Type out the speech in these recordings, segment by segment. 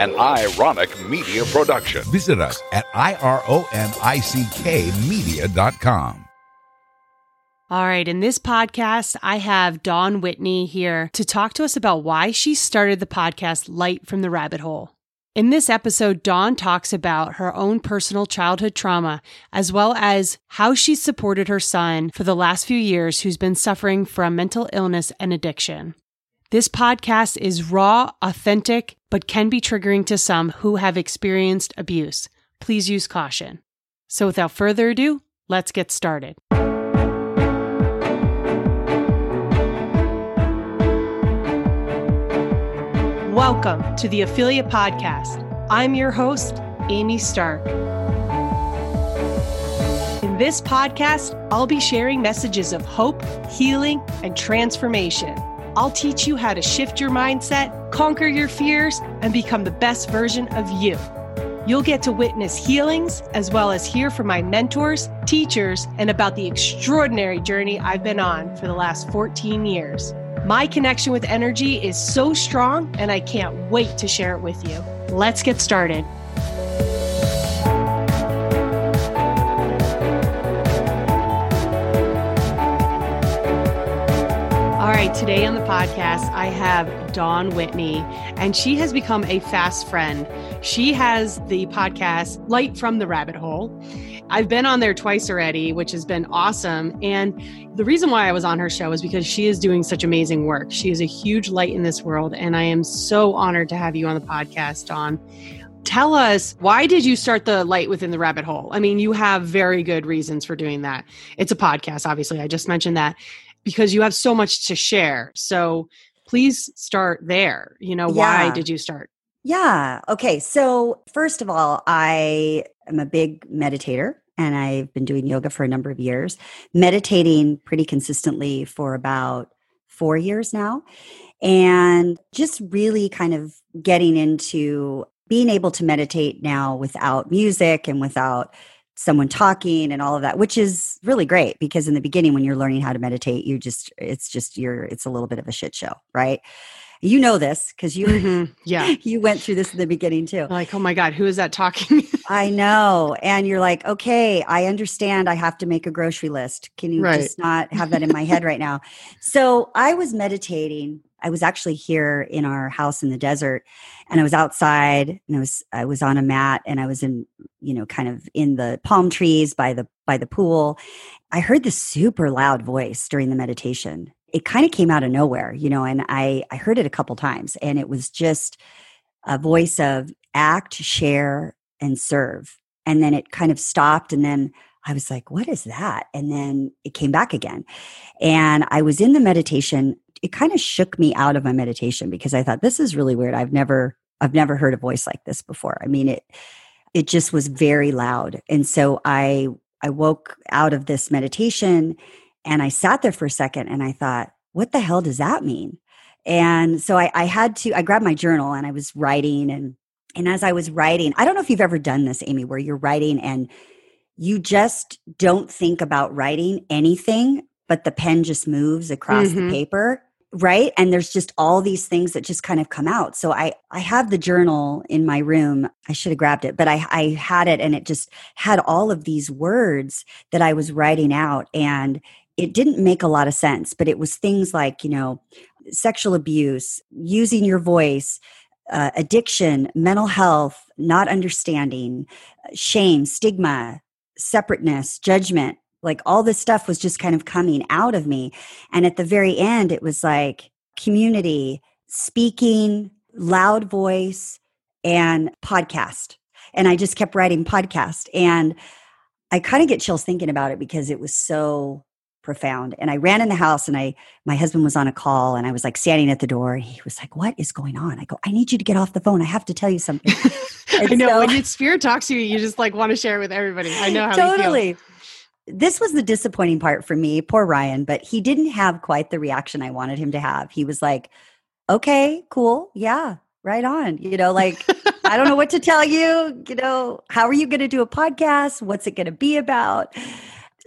an ironic media production. Visit us at ironickmedia.com. All right, in this podcast, I have Dawn Whitney here to talk to us about why she started the podcast Light from the Rabbit Hole. In this episode, Dawn talks about her own personal childhood trauma, as well as how she's supported her son for the last few years who's been suffering from mental illness and addiction. This podcast is raw, authentic, but can be triggering to some who have experienced abuse. Please use caution. So without further ado, let's get started. Welcome to the Affiliate Podcast. I'm your host, Amy Stark. In this podcast, I'll be sharing messages of hope, healing, and transformation. I'll teach you how to shift your mindset, conquer your fears, and become the best version of you. You'll get to witness healings as well as hear from my mentors, teachers, and about the extraordinary journey I've been on for the last 14 years. My connection with energy is so strong, and I can't wait to share it with you. Let's get started. All right, today on the podcast, I have Dawn Whitney, and she has become a fast friend. She has the podcast Light from the Rabbit Hole. I've been on there twice already, which has been awesome. And the reason why I was on her show is because she is doing such amazing work. She is a huge light in this world, and I am so honored to have you on the podcast, Dawn. Tell us why did you start the light within the rabbit hole? I mean, you have very good reasons for doing that. It's a podcast, obviously. I just mentioned that because you have so much to share. So please start there. You know, why did you start? Yeah. Okay. So, first of all, I am a big meditator and I've been doing yoga for a number of years, meditating pretty consistently for about four years now. And just really kind of getting into being able to meditate now without music and without someone talking and all of that which is really great because in the beginning when you're learning how to meditate you just it's just you're it's a little bit of a shit show right you know this because you Mhm. Yeah. you went through this in the beginning too. Like, oh my God, who is that talking? I know. And you're like, okay, I understand I have to make a grocery list. Can you Right. just not have that in my head right now? So I was meditating. I was actually here in our house in the desert and I was outside and I was I was on a mat and I was in, you know, kind of in the palm trees by the by the pool. I heard this super loud voice during the meditation. It kind of came out of nowhere, you know, and I I heard it a couple times and it was just a voice of act, share, and serve. And then it kind of stopped. And then I was like, what is that? And then it came back again. And I was in the meditation. It kind of shook me out of my meditation because I thought, this is really weird. I've never, I've never heard a voice like this before. I mean, it, it just was very loud. And so I, I woke out of this meditation and I sat there for a second and I thought, what the hell does that mean? And so I, I had to, I grabbed my journal and I was writing and and as I was writing, I don't know if you've ever done this, Amy, where you're writing and you just don't think about writing anything, but the pen just moves across Mhm. the paper, right? And there's just all these things that just kind of come out. So I I have the journal in my room. I should have grabbed it, but I I had it and it just had all of these words that I was writing out and it didn't make a lot of sense, but it was things like, you know, sexual abuse, using your voice, uh, addiction, mental health, not understanding, uh, shame, stigma, separateness, judgment. Like all this stuff was just kind of coming out of me. And at the very end, it was like community, speaking, loud voice, and podcast. And I just kept writing podcast. And I kind of get chills thinking about it because it was so profound. And I ran in the house and I my husband was on a call and I was like standing at the door. He was like, What is going on? I go, I need you to get off the phone. I have to tell you something. I know so- when your spirit talks to you, you just like want to share it with everybody. I know how you feel. totally. This was the disappointing part for me, poor Ryan, but he didn't have quite the reaction I wanted him to have. He was like, Okay, cool. Yeah, right on. You know, like, I don't know what to tell you. You know, how are you going to do a podcast? What's it going to be about?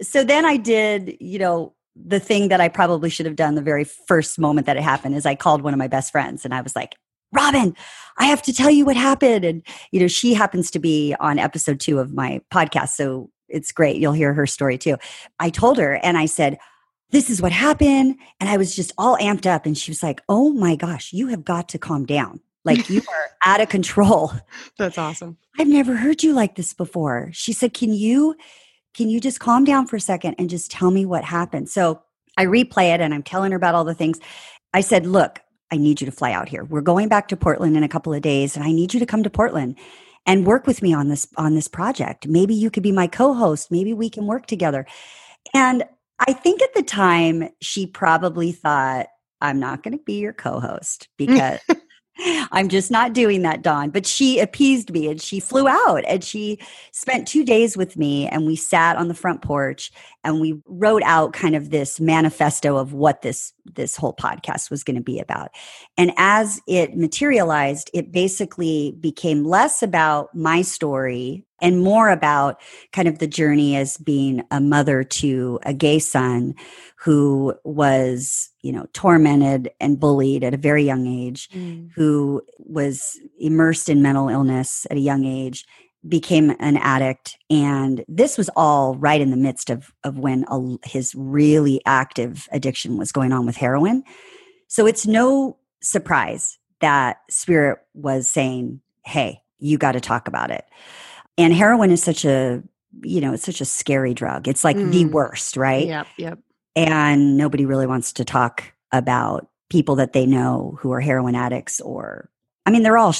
So then I did, you know, the thing that I probably should have done the very first moment that it happened is I called one of my best friends and I was like, Robin, I have to tell you what happened. And, you know, she happens to be on episode two of my podcast. So it's great. You'll hear her story too. I told her and I said, this is what happened. And I was just all amped up. And she was like, oh my gosh, you have got to calm down. Like you are out of control. That's awesome. I've never heard you like this before. She said, can you, can you just calm down for a second and just tell me what happened? So I replay it and I'm telling her about all the things. I said, look, I need you to fly out here. We're going back to Portland in a couple of days and I need you to come to Portland and work with me on this on this project. Maybe you could be my co-host. Maybe we can work together. And I think at the time she probably thought I'm not going to be your co-host mm. because I'm just not doing that, Dawn. But she appeased me and she flew out and she spent two days with me and we sat on the front porch and we wrote out kind of this manifesto of what this this whole podcast was going to be about. And as it materialized, it basically became less about my story and more about kind of the journey as being a mother to a gay son who was you know tormented and bullied at a very young age mm. who was immersed in mental illness at a young age became an addict and this was all right in the midst of of when a, his really active addiction was going on with heroin so it's no surprise that spirit was saying hey you got to talk about it and heroin is such a you know it's such a scary drug. It's like mm. the worst right? Yep yep. And nobody really wants to talk about people that they know who are heroin addicts or i mean they're all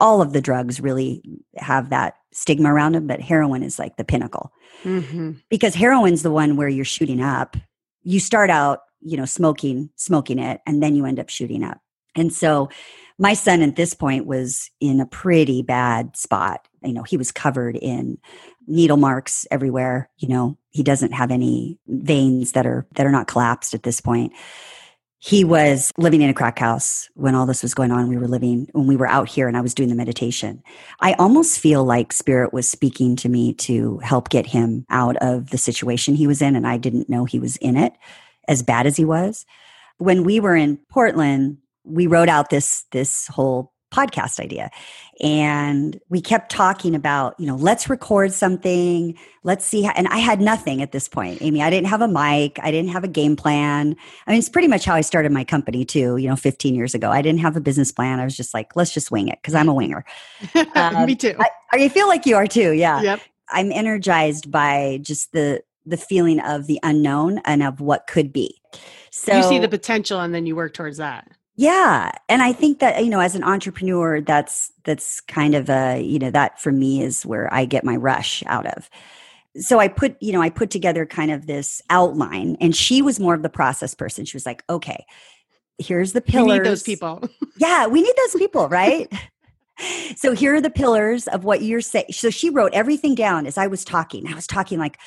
all of the drugs really have that stigma around them but heroin is like the pinnacle. Mm-hmm. because heroin's the one where you're shooting up. You start out you know smoking smoking it and then you end up shooting up. And so my son at this point was in a pretty bad spot. You know he was covered in needle marks everywhere. You know he doesn't have any veins that are that are not collapsed at this point. He was living in a crack house when all this was going on. We were living when we were out here and i was doing the meditation. I almost feel like spirit was speaking to me to help get him out of the situation he was in and i didn't know he was in it as bad as he was. When we were in portland we wrote out this this whole podcast idea. And we kept talking about, you know, let's record something. Let's see. How, and I had nothing at this point, Amy. I didn't have a mic. I didn't have a game plan. I mean, it's pretty much how I started my company too, you know, 15 years ago. I didn't have a business plan. I was just like, let's just wing it because I'm a winger. Um, Me too. I, I feel like you are too. Yeah. Yep. I'm energized by just the, the feeling of the unknown and of what could be. So you see the potential and then you work towards that. Yeah, and I think that you know as an entrepreneur that's that's kind of a, you know, that for me is where I get my rush out of. So I put, you know, I put together kind of this outline and she was more of the process person. She was like, "Okay, here's the pillars." We need those people. yeah, we need those people, right? so here are the pillars of what you're saying. So she wrote everything down as I was talking. I was talking like,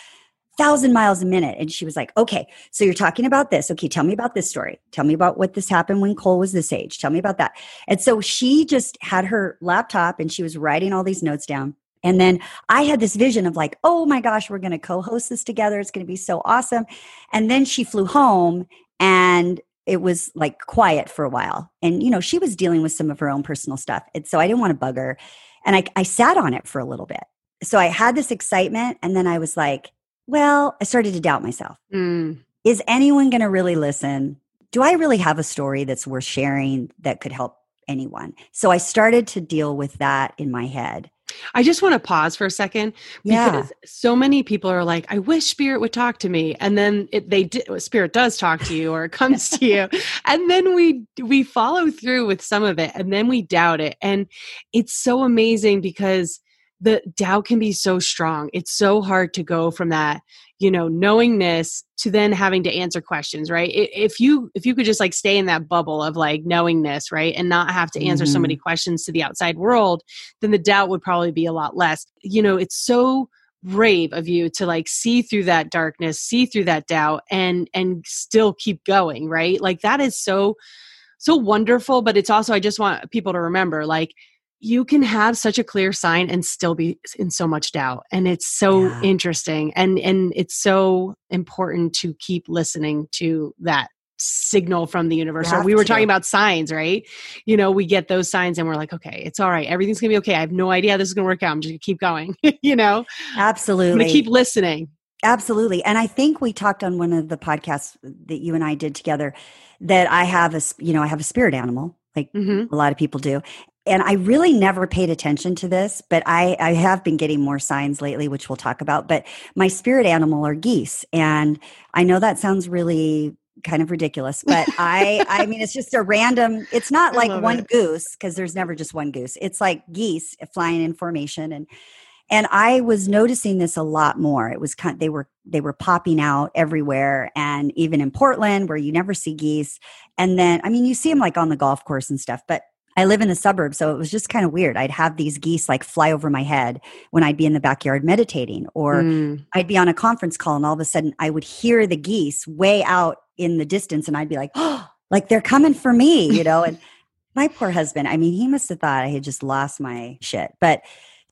thousand miles a minute. And she was like, okay, so you're talking about this. Okay, tell me about this story. Tell me about what this happened when Cole was this age. Tell me about that. And so she just had her laptop and she was writing all these notes down. And then I had this vision of like, oh my gosh, we're going to co host this together. It's going to be so awesome. And then she flew home and it was like quiet for a while. And, you know, she was dealing with some of her own personal stuff. And so I didn't want to bug her. And I, I sat on it for a little bit. So I had this excitement. And then I was like, well, I started to doubt myself. Mm. Is anyone going to really listen? Do I really have a story that's worth sharing that could help anyone? So I started to deal with that in my head. I just want to pause for a second because yeah. so many people are like, "I wish spirit would talk to me," and then it, they spirit does talk to you or it comes to you, and then we we follow through with some of it, and then we doubt it, and it's so amazing because the doubt can be so strong. It's so hard to go from that, you know, knowingness to then having to answer questions, right? If you if you could just like stay in that bubble of like knowingness, right, and not have to answer mm-hmm. so many mm-hmm. questions to the outside world, then the doubt would probably be a lot less. You know, it's so brave of you to like see through that darkness, see through that doubt and and still keep going, right? Like that is so so wonderful, but it's also I just want people to remember like you can have such a clear sign and still be in so much doubt and it's so yeah. interesting and and it's so important to keep listening to that signal from the universe. Or we were to. talking about signs, right? You know, we get those signs and we're like, okay, it's all right. Everything's gonna be okay. I have no idea how this is gonna work out. I'm just gonna keep going. you know, I'm Absolutely. gonna keep listening. Absolutely. And I think we talked on one of the podcasts that you and I did together that I have a, you know, I have a spirit animal, like hmm a lot of people do. And I really never paid attention to this, but I, I have been getting more signs lately, which we'll talk about. But my spirit animal are geese. And I know that sounds really kind of ridiculous, but I, I mean, it's just a random, it's not like one it. goose because there's never just one goose. It's like geese flying in formation. And and i was noticing this a lot more it was kind they were they were popping out everywhere and even in portland where you never see geese and then i mean you see them like on the golf course and stuff but i live in the suburbs so it was just kind of weird i'd have these geese like fly over my head when i'd be in the backyard meditating or Mm. i'd be on a conference call and all of a sudden i would hear the geese way out in the distance and i'd be like oh like they're coming for me you know and my poor husband i mean he must have thought i had just lost my shit but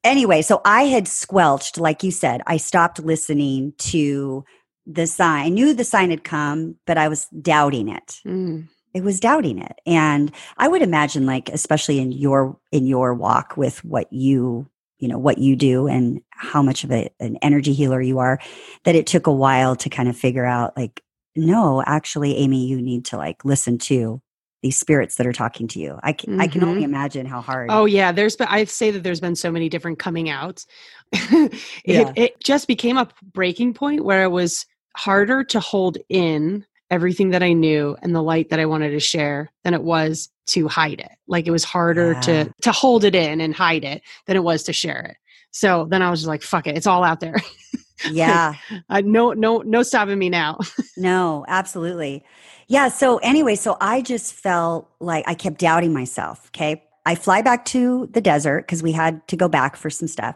anyway, so I had squelched, like you said, I stopped listening to the sign. I knew the sign had come, but I was doubting it. Mm. It was doubting it. And I would imagine like especially in your in your walk with what you you know what you do and how much of a, an energy healer you are that it took a while to kind of figure out like no actually amy you need to like listen to these spirits that are talking to you i can, I can only mm-hmm. imagine how hard Oh yeah, there's been I say that there's been so many different coming outs. it, Yeah. it just became a breaking point where it was harder to hold in everything that I knew and the light that I wanted to share than it was to hide it. Like it was harder Yeah. to to hold it in and hide it than it was to share it. So then I was just like, fuck it, it's all out there. yeah uh, no, no, no stopping me now. No, absolutely. Yeah. So, anyway, so I just felt like I kept doubting myself. Okay. I fly back to the desert because we had to go back for some stuff.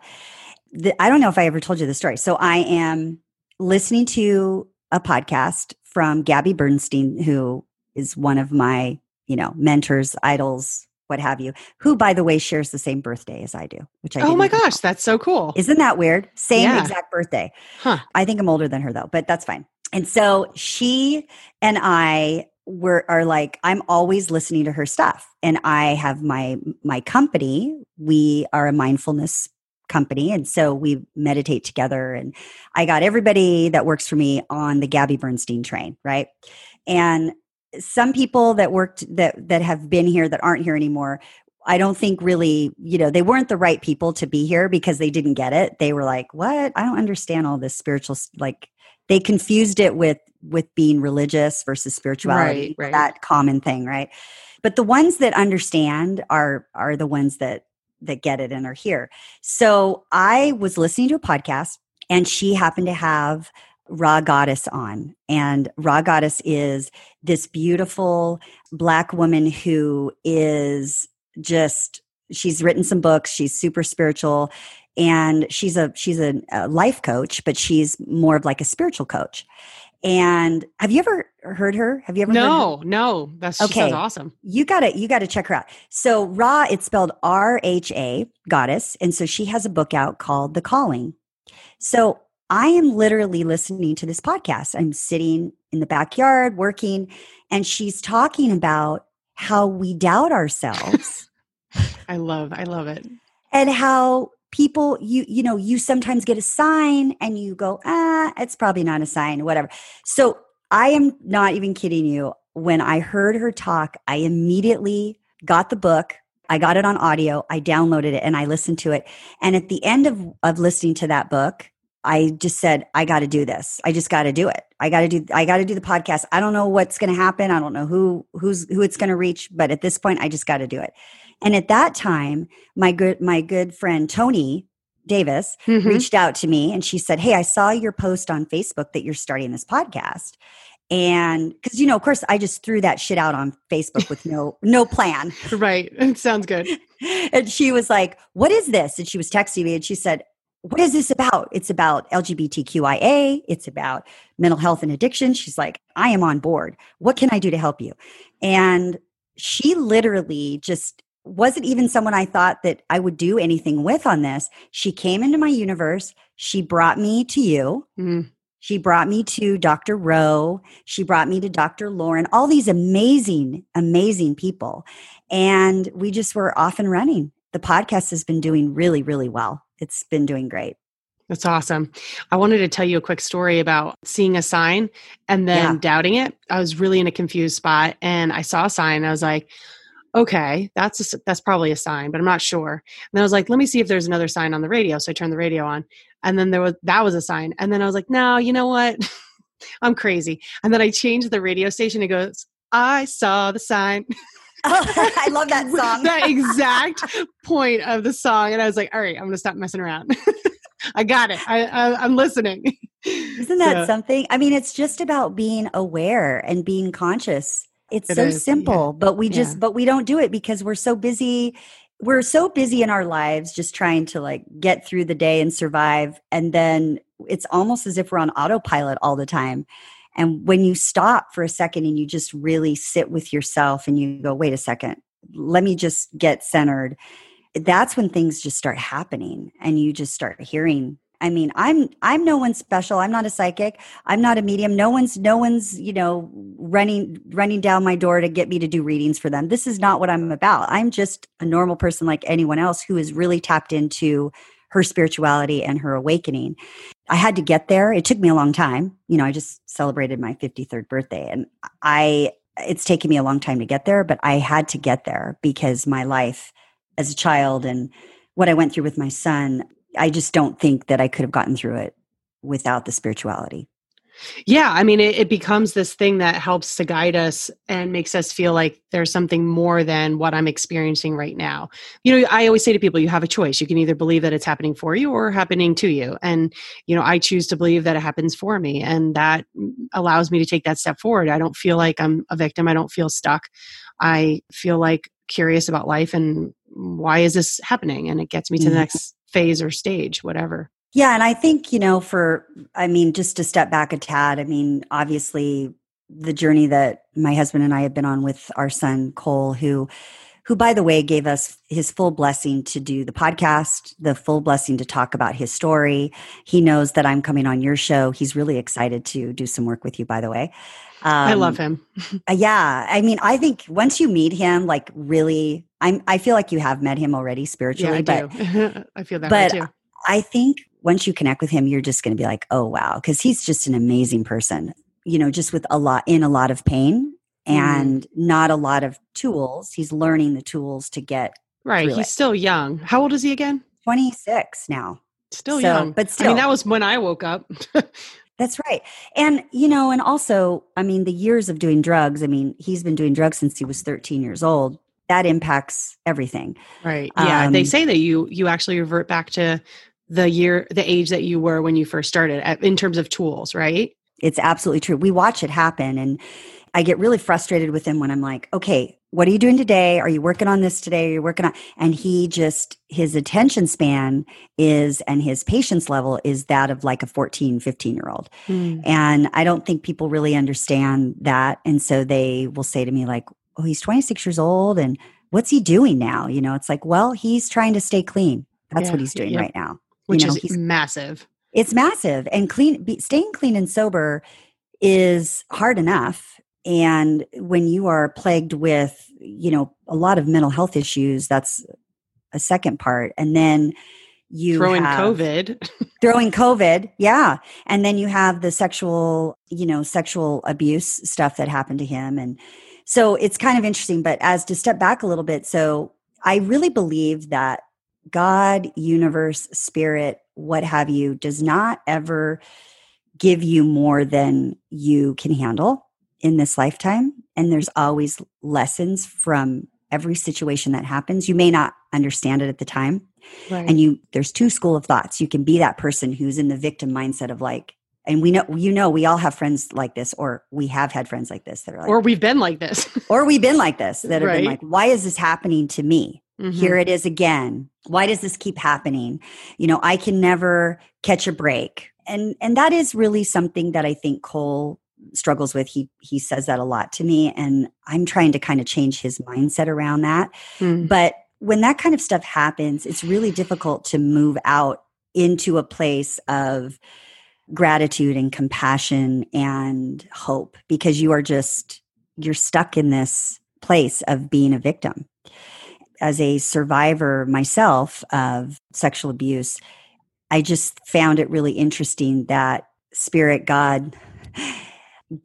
The, I don't know if I ever told you the story. So, I am listening to a podcast from Gabby Bernstein, who is one of my, you know, mentors, idols, what have you, who, by the way, shares the same birthday as I do, which I oh my even know. gosh, that's so cool. Isn't that weird? Same Yeah. exact birthday. Huh. I think I'm older than her though, but that's fine. And so she and I were are like I'm always listening to her stuff. And I have my my company, we are a mindfulness company and so we meditate together and I got everybody that works for me on the Gabby Bernstein train, right? And some people that worked that that have been here that aren't here anymore I don't think really, you know, they weren't the right people to be here because they didn't get it. They were like, "What? I don't understand all this spiritual like they confused it with with being religious versus spirituality, Right, right. that common thing, right? But the ones that understand are are the ones that that get it and are here. So I was listening to a podcast and she happened to have Rha Goddess on. And Rha Goddess is this beautiful black woman who is just she's written some books she's super spiritual and she's a she's a, a life coach but she's more of like a spiritual coach and have you ever heard her have you ever heard her? No, no, that's she Okay. sounds awesome. you gotta you gotta check her out so Rha it's spelled r-h-a goddess and so she has a book out called the calling so i am literally listening to this podcast i'm sitting in the backyard working and she's talking about how we doubt ourselves I love, I love it. and how people you you know you sometimes get a sign and you go ah it's probably not a sign whatever. So i am not even kidding you. When i heard her talk i immediately got the book i got it on audio i downloaded it and i listened to it. And at the end of of listening to that book i just said i got to do this. I just got to do it. I got to do i got to do the podcast. I don't know what's going to happen. I don't know who who's who it's going to reach but at this point i just got to do it and at that time my good my good friend Tony Davis Mhm. reached out to me and she said, "Hey, I saw your post on Facebook that you're starting this podcast." And cuz you know, of course, I just threw that shit out on Facebook with no no plan. Right. It sounds good. And she was like, "What is this?" And she was texting me and she said, "What is this about?" It's about LGBTQIA, it's about mental health and addiction. She's like, "I am on board. What can I do to help you?" And she literally just wasn't even someone I thought that I would do anything with on this. She came into my universe. She brought me to you. Mm. She brought me to Dr. Rowe. She brought me to Dr. Lauren, all these amazing, amazing people. And we just were off and running. The podcast has been doing really, really well. It's been doing great. That's awesome. I wanted to tell you a quick story about seeing a sign and then Yeah. doubting it. I was really in a confused spot and I saw a sign. I was like, okay, that's a that's probably a sign, but I'm not sure. And then I was like, let me see if there's another sign on the radio. So I turned the radio on, and then there was that was a sign. And then I was like, no, you know what? I'm crazy. And then I changed the radio station. It goes, I saw the sign. I love that song. that exact point of the song, and I was like, all right, I'm gonna stop messing around. I got it. I, I I'm listening. Isn't that So- something? I mean, it's just about being aware and being conscious. It's It so is, yeah. simple, but we just Yeah. but we don't do it because we're so busy. We're so busy in our lives just trying to like get through the day and survive and then it's almost as if we're on autopilot all the time. And when you stop for a second and you just really sit with yourself and you go, "Wait a second. Let me just get centered." That's when things just start happening and you just start hearing I mean, I'm I'm no one special. I'm not a psychic. I'm not a medium. No one's no one's, you know, running running down my door to get me to do readings for them. This is not what I'm about. I'm just a normal person like anyone else who is really tapped into her spirituality and her awakening. I had to get there. It took me a long time. You know, I just celebrated my 53rd birthday and I it's taken me a long time to get there, but I had to get there because my life as a child and what I went through with my son, I just don't think that I could have gotten through it without the spirituality. Yeah, I mean, it, it becomes this thing that helps to guide us and makes us feel like there's something more than what I'm experiencing right now. You know, I always say to people, you have a choice. You can either believe that it's happening for you or happening to you. And, you know, I choose to believe that it happens for me. And that allows me to take that step forward. I don't feel like I'm a victim. I don't feel stuck. I feel like curious about life and why is this happening? And it gets me to the Mhm. next phase or stage, whatever. Yeah, and I think, you know, for I mean, just to step back a tad, I mean, obviously the journey that my husband and I have been on with our son Cole who who by the way gave us his full blessing to do the podcast, the full blessing to talk about his story. He knows that I'm coming on your show. He's really excited to do some work with you by the way. I Um, love him. Uh, yeah, I mean, I think once you meet him, like really, I'm. I feel like you have met him already Yeah, spiritually, I but do. I feel that way but too. I think once you connect with him, you're just going to be like, oh wow, because he's just an amazing person. You know, just with a lot in a lot of pain Mm. and not a lot of tools. He's learning the tools to get Right. He's it. still young. How old is he again? 26 now. Still So- young. but still. I mean, that was when I woke up. That's right. And, you know, and also, I mean, the years of doing drugs, I mean, he's been doing drugs since he was 13 years old. That impacts everything. right. Yeah. they Um, say that you you actually revert back to the year, the age that you were when you first started at, in terms of tools, right? It's absolutely true. We watch it happen. And I get really frustrated with him when I'm like, okay, what are you doing today? Are you working on this today? Are you working on? And he just, his attention span is, and his patience level is that of like a 14, 15 year old. Mm. And I don't think people really understand that. And so they will say to me, like, oh, he's 26 years old and what's he doing now? You know, it's like, well, he's trying to stay clean. That's Yeah, what he's doing right now. Which know, is he's- massive. It's massive and clean, be, staying clean and sober is hard enough. And when you are plagued with, you know, a lot of mental health issues, that's a second part. And then you Throwing COVID. throwing covid yeah and then you have the sexual you know sexual abuse stuff that happened to him and so it's kind of interesting but as to step back a little bit so i really believe that god universe spirit what have you does not ever give you more than you can handle in this lifetime and there's always lessons from every situation that happens you may not understand it at the time Right. and you there's two school of thoughts you can be that person who's in the victim mindset of like and we know you know we all have friends like this or we have had friends like this that are like or we've been like this. Or we've been like this that have Right. been like why is this happening to me Mhm. here it is again why does this keep happening you know i can never catch a break and and that is really something that i think cole struggles with he he says that a lot to me and i'm trying to kind of change his mindset around that Mm. but when that kind of stuff happens, it's really difficult to move out into a place of gratitude and compassion and hope because you are just you're stuck in this place of being a victim as a survivor myself of sexual abuse i just found it really interesting that spirit god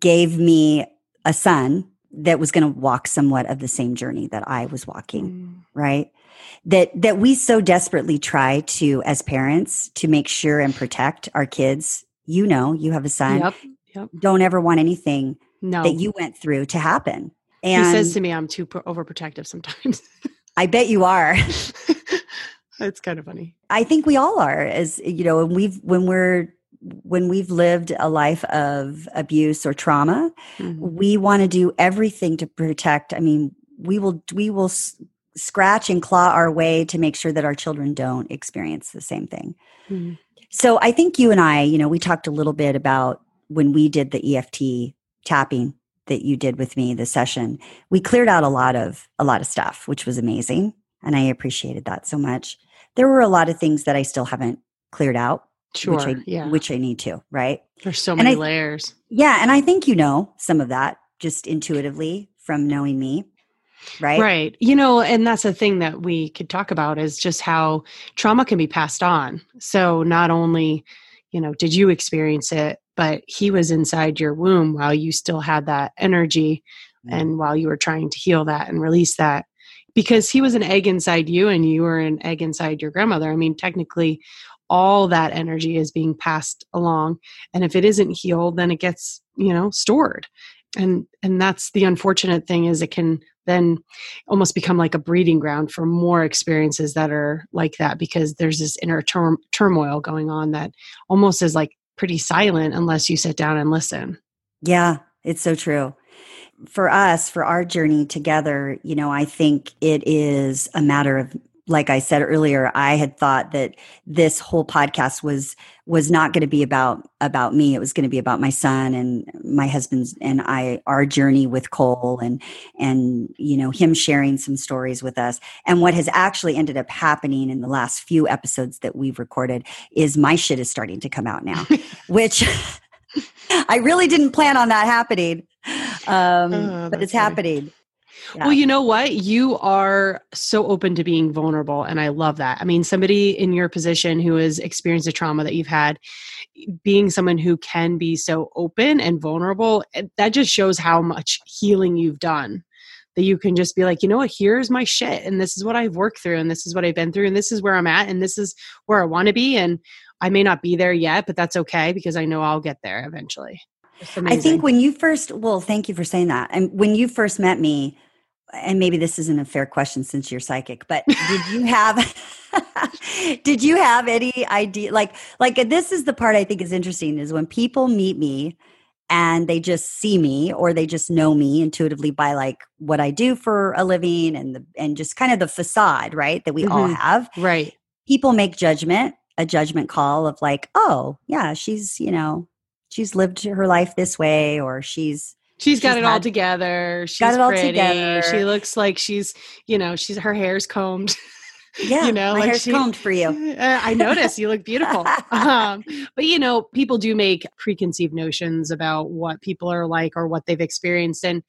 gave me a son that was going to walk somewhat of the same journey that i was walking Mm. right that that we so desperately try to as parents to make sure and protect our kids you know you have a son Yep. Yep. don't ever want anything No. that you went through to happen And he says to me I'm too overprotective sometimes. i bet you are it's kind of funny. i think we all are as you know and we've when we're when we've lived a life of abuse or trauma Mhm. we want to do everything to protect i mean we will we will s- scratch and claw our way to make sure that our children don't experience the same thing Mhm. So I think you and I, you know, we talked a little bit about when we did the EFT tapping that you did with me, the session. We cleared out a lot of a lot of stuff, which was amazing, and I appreciated that so much. There were a lot of things that I still haven't cleared out, Sure. which I yeah. which I need to, right? There's so many I- layers. Yeah, and I think you know some of that just intuitively from knowing me, right? Right. You know, and that's a thing that we could talk about is just how trauma can be passed on. So not only, you know, did you experience it, but he was inside your womb while you still had that energy Mm. and while you were trying to heal that and release that. Because he was an egg inside you and you were an egg inside your grandmother. I mean, technically all that energy is being passed along and if it isn't healed then it gets, you know, stored. And and that's the unfortunate thing is it can then almost become like a breeding ground for more experiences that are like that because there's this inner turm- turmoil going on that almost is like pretty silent unless you sit down and listen. Yeah, it's so true. For us, for our journey together, you know, I think it is a matter of like I said earlier, I had thought that this whole podcast was was not going to be about about me. It was going to be about my son and my husband's and I our journey with Cole and and you know him sharing some stories with us. And what has actually ended up happening in the last few episodes that we've recorded is my shit is starting to come out now, which I really didn't plan on that happening. Um, Oh, but it's funny. happening. Yeah. Well, you know what? You are so open to being vulnerable, and I love that. I mean, somebody in your position who has experienced the trauma that you've had, being someone who can be so open and vulnerable, eh, that just shows how much healing you've done. That you can just be like, you know what, here's my shit, and this is what I've worked through, and this is what I've been through, and this is where I'm at, and this is where I want to be. And I may not be there yet, but that's okay because I know I'll get there eventually. I think when you first, well, thank you for saying that. And when you first met me, and maybe this isn't a fair question since you're psychic, but did you have, did you have any idea? Like, like this is the part I think is interesting is when people meet me and they just see me or they just know me intuitively by like what I do for a living and the, and just kind of the facade, right? That we all Mhm. have. right. people make judgment a judgment call of like oh yeah she's you know she's lived her life this way or she's She's got She's it all together. She's got it all pretty. together. She looks like she's, you know, she's her hair's combed. yeah you know, my like hair's she- combed for you Uh, I notice you look beautiful. um, but you know, people do make preconceived notions about what people are like or what they've experienced, and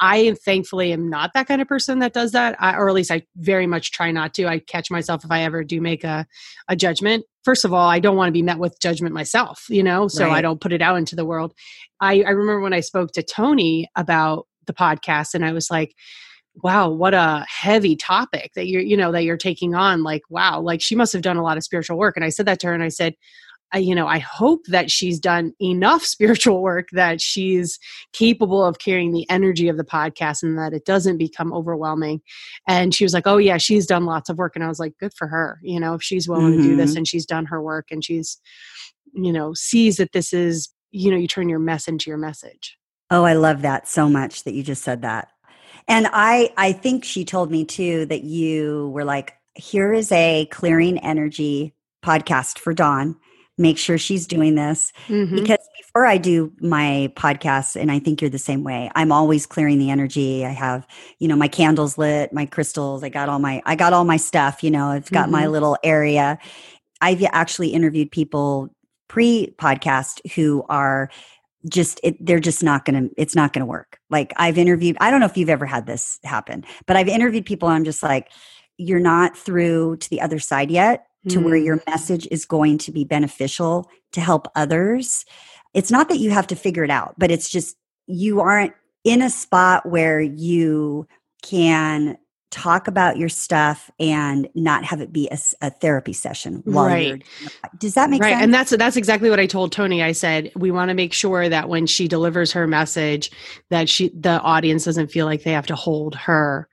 I thankfully am not that kind of person that does that, I, or at least I very much try not to. I catch myself if I ever do make a a judgment. First of all, I don't want to be met with judgment myself, you know, so I don't put it out into the world. I, I remember when I spoke to Tony about the podcast, and I was like, wow what a heavy topic that you're you know that you're taking on like wow like she must have done a lot of spiritual work and i said that to her and i said you know i hope that she's done enough spiritual work that she's capable of carrying the energy of the podcast and that it doesn't become overwhelming. And she was like oh yeah she's done lots of work. And i was like good for her you know if she's willing to do this mm-hmm. and she's done her work and she's you know sees that this is you know you turn your mess into your message. Oh i love that so much that you just said that. And i i think she told me too that you were like here is a clearing energy podcast for dawn make sure she's doing this Mhm. because before I do my podcasts, and I think you're the same way, I'm always clearing the energy. I have, you know, my candles lit, my crystals. I got all my, I got all my stuff. You know, I've got my Mhm. little area. I've actually interviewed people pre podcast who are just it, they're just not gonna it's not gonna work like i've interviewed i don't know if you've ever had this happen but i've interviewed people and i'm just like you're not through to the other side yet to where Mm. your message is going to be beneficial to help others it's not that you have to figure it out but it's just you aren't in a spot where you can talk about your stuff and not have it be a therapy session while Right. you're does that make right sense Right. and that's that's exactly what i told tony i said we want to make sure that when she delivers her message that she the audience doesn't feel like they have to hold her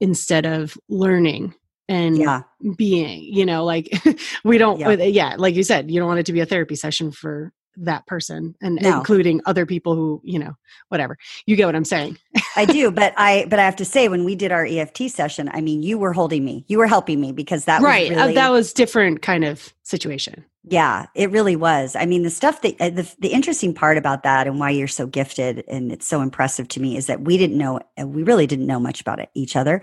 instead of learning and yeah being you know like we don't Yeah. yeah. like you said you don't want it to be a therapy session for that person and No. including other people who you know whatever you get what i'm saying I do, but I but I have to say when we did our EFT session, I mean, you were holding me, you were helping me because that right was uh, really, that was different kind of situation yeah, it really was. I mean, the stuff that uh, the the interesting part about that and why you're so gifted and it's so impressive to me is that we didn't know, uh, we really didn't know much about it, each other,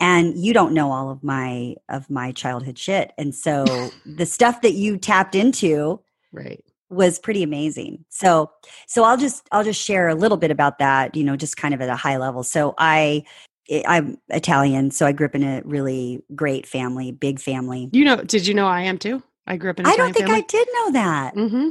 and you don't know all of my of my childhood shit, and so the stuff that you tapped into right was pretty amazing. So so I'll just I'll just share a little bit about that, you know, just kind of at a high level. So I I'm Italian, so I grew up in a really great family, big family. you know did you know i am too i grew up in I don't think family. I did know that. mm-hmm.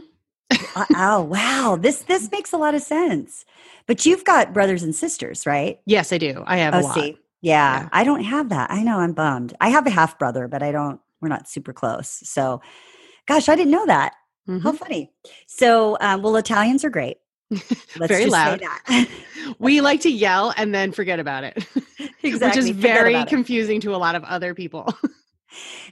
Uh, oh, wow. This this makes a lot of sense. But you've got brothers and sisters, right? yes i do i have a Oh, lot see. Yeah, Yeah. I don't have that. I know I'm bummed. I have a half brother, but I don't we're not super close. So gosh, I didn't know that. Mhm. How funny. So, um, well, Italians are great. Let's Very just loud. say that. we like to yell and then forget about it which is very about it. confusing to a lot of other people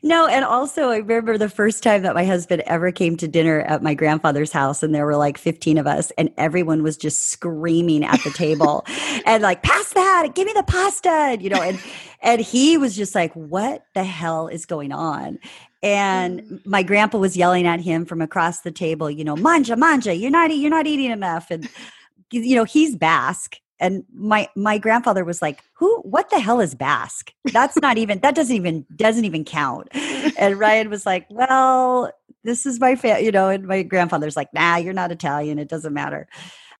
No, and also I remember the first time that my husband ever came to dinner at my grandfather's house, and there were like 15 of us, and everyone was just screaming at the table and like, pass that, give me the pasta, and, you know, and and he was just like, What the hell is going on? And mm. my grandpa was yelling at him from across the table, you know, manja, manja, you're not you're not eating enough. And you know, he's Basque. And my my grandfather was like, "Who? What the hell is Basque? That's not even. That doesn't even doesn't even count." And Ryan was like, "Well, this is my family, you know." And my grandfather's like, "Nah, you're not Italian. It doesn't matter."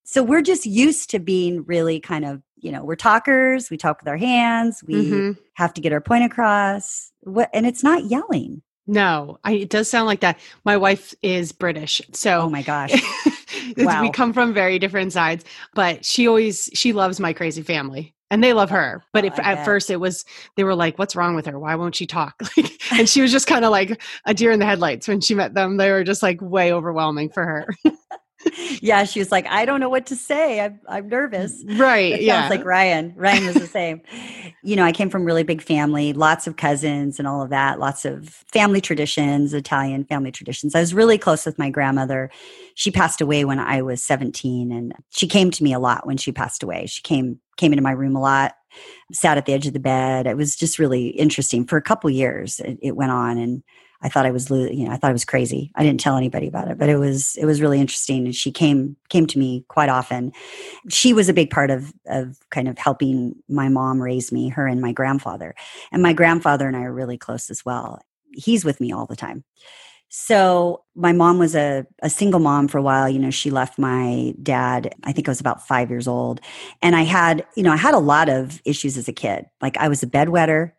So we're just used to being really kind of, you know, we're talkers. We talk with our hands. We Mhm. have to get our point across. What? And it's not yelling. no I, it does sound like that my wife is british so Oh my gosh! Wow. we come from very different sides but she always she loves my crazy family and they love her. But Oh, if at first it was they were like what's wrong with her? Why won't she talk? Like, and she was just kind of like a deer in the headlights when she met them. They were just like way overwhelming for her yeah, she was like, "I don't know what to say. I'm I'm nervous." right It yeah sounds like Ryan. Ryan was the same. you know, I came from really big family, lots of cousins and all of that, lots of family traditions, Italian family traditions. I was really close with my grandmother. She passed away when I was 17 and she came to me a lot when she passed away. She came came into my room a lot, sat at the edge of the bed. It was just really interesting for a couple years. It, it went on and I thought I was, you know, I thought I was crazy. I didn't tell anybody about it, but it was, it was really interesting. And she came, came to me quite often. She was a big part of, of kind of helping my mom raise me, her and my grandfather. And my grandfather and I are really close as well. He's with me all the time. So my mom was a, a single mom for a while. You know, she left my dad, I think I was about five years old. And I had, you know, I had a lot of issues as a kid. Like I was a bedwetter.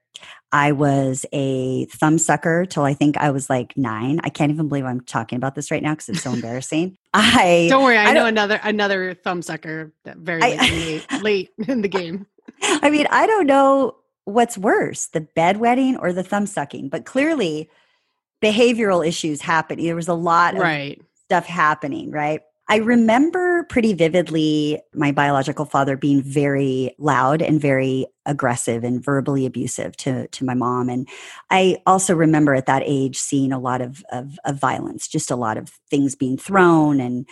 I was a thumb sucker till I think I was like nine. I can't even believe I'm talking about this right now because it's so embarrassing. I don't worry i, I know don't- another another thumb sucker that very I- late, in the- late in the game I mean, I don't know what's worse, the bedwetting or the thumb sucking, but clearly behavioral issues happen. There was a lot of right stuff happening, right? I remember pretty vividly my biological father being very loud and very aggressive and verbally abusive to, to my mom. And I also remember at that age seeing a lot of, of, of violence, just a lot of things being thrown and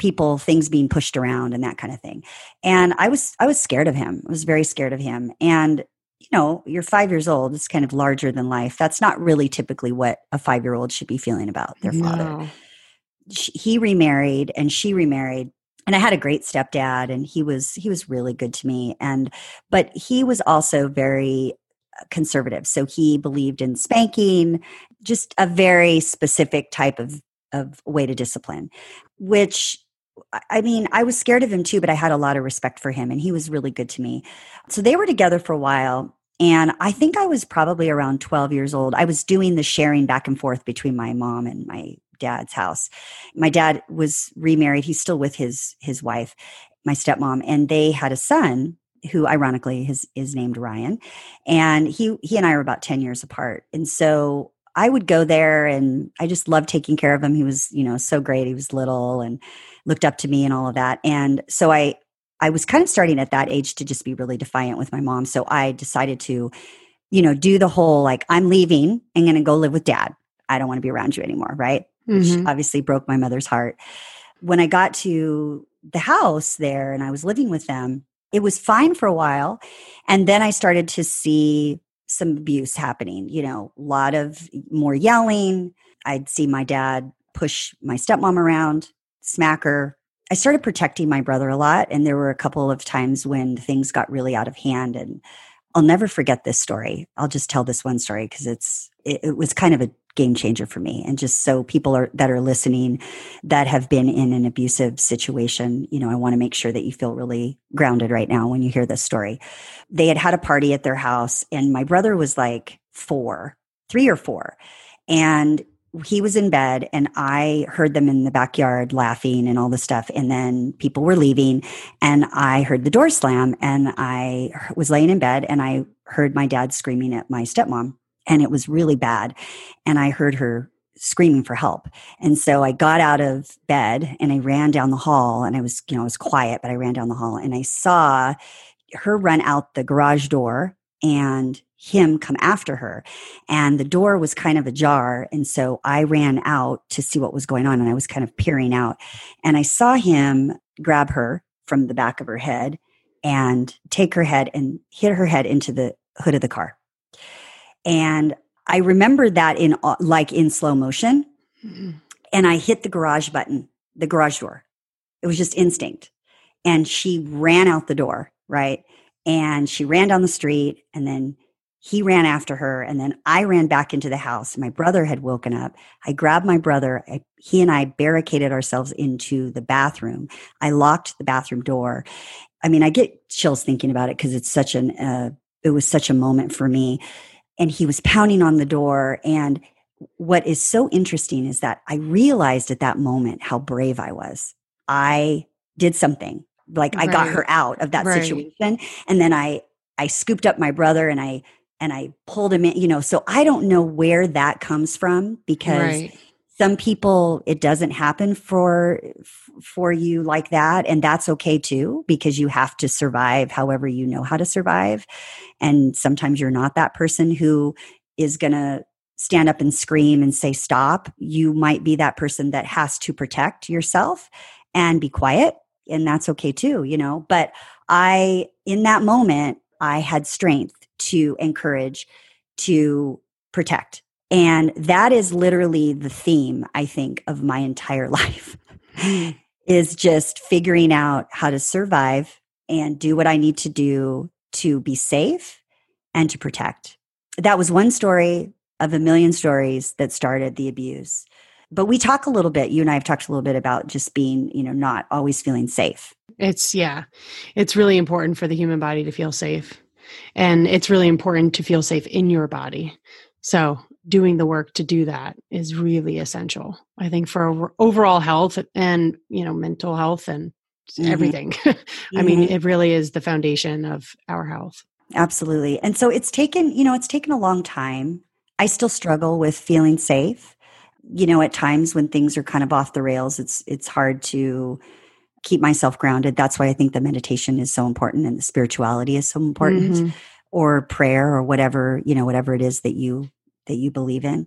people, things being pushed around and that kind of thing. And I was, I was scared of him. I was very scared of him. And you know, you're five years old. It's kind of larger than life. That's not really typically what a five year old should be feeling about their father He remarried and she remarried and i had a great stepdad and he was he was really good to me and but he was also very uh, conservative so he believed in spanking just a very specific type of of way to discipline, which I mean, I was scared of him too, but I had a lot of respect for him and he was really good to me. So they were together for a while. And I think I was probably around 12 years old. I was doing the sharing back and forth between my mom and my dad's house. My dad was remarried. He's still with his his wife, my stepmom, and they had a son who ironically is is named Ryan. And he he and I are about 10 years apart. And so I would go there and I just loved taking care of him. He was, you know, so great. He was little and looked up to me and all of that. And so I I was kind of starting at that age to just be really defiant with my mom. So I decided to, you know, do the whole like I'm leaving and going to go live with dad. I don't want to be around you anymore, right? Mm-hmm. Which obviously broke my mother's heart. When I got to the house there and I was living with them, it was fine for a while. And then I started to see some abuse happening, you know, a lot of more yelling. I'd see my dad push my stepmom around, smack her. I started protecting my brother a lot. And there were a couple of times when things got really out of hand. And I'll never forget this story. I'll just tell this one story because it's, it, it was kind of a game changer for me. And just so people are that are listening that have been in an abusive situation you know i want to make sure that you feel really grounded right now when you hear this story. They had had a party at their house and my brother was like 4 3 or 4 and he was in bed and I heard them in the backyard laughing and all the stuff. And then people were leaving and I heard the door slam and I was laying in bed and I heard my dad screaming at my stepmom and it was really bad. And I heard her screaming for help. And so I got out of bed and I ran down the hall and I was, you know, I was quiet, but I ran down the hall and I saw her run out the garage door and him come after her. And the door was kind of ajar. And so I ran out to see what was going on and I was kind of peering out. And I saw him grab her from the back of her head and take her head and hit her head into the hood of the car. And I remember that in uh, like in slow motion. Mm-hmm. And I hit the garage button, the garage door. It was just instinct. And she ran out the door, right? And she ran down the street and then he ran after her and then i ran back into the house my brother had woken up i grabbed my brother I, he and i barricaded ourselves into the bathroom i locked the bathroom door i mean i get chills thinking about it because it's such an uh, it was such a moment for me and he was pounding on the door. And what is so interesting is that I realized at that moment how brave I was. I did something like right. I got her out of that right. situation. And then I, I scooped up my brother and I, and I pulled him in, you know, so I don't know where that comes from because right. Some people it doesn't happen for for you like that and that's okay too because you have to survive however you know how to survive. And sometimes you're not that person who is going to stand up and scream and say stop. You might be that person that has to protect yourself and be quiet and that's okay too you know? But i in that moment i had strength to encourage to protect and that is literally the theme i think of my entire life is just figuring out how to survive and do what I need to do to be safe and to protect. That was one story of a million stories that started the abuse. But we talk a little bit, you and I have talked a little bit about just being, you know, not always feeling safe. It's, yeah, it's really important for the human body to feel safe. And it's really important to feel safe in your body. So doing the work to do that is really essential i think for overall health and you know mental health and mm-hmm. everything mm-hmm. i mean mm-hmm. it really is the foundation of our health absolutely and so it's taken you know it's taken a long time i still struggle with feeling safe you know at times when things are kind of off the rails it's it's hard to keep myself grounded that's why i think the meditation is so important and the spirituality is so important mm-hmm. or prayer or whatever you know whatever it is that you that you believe in.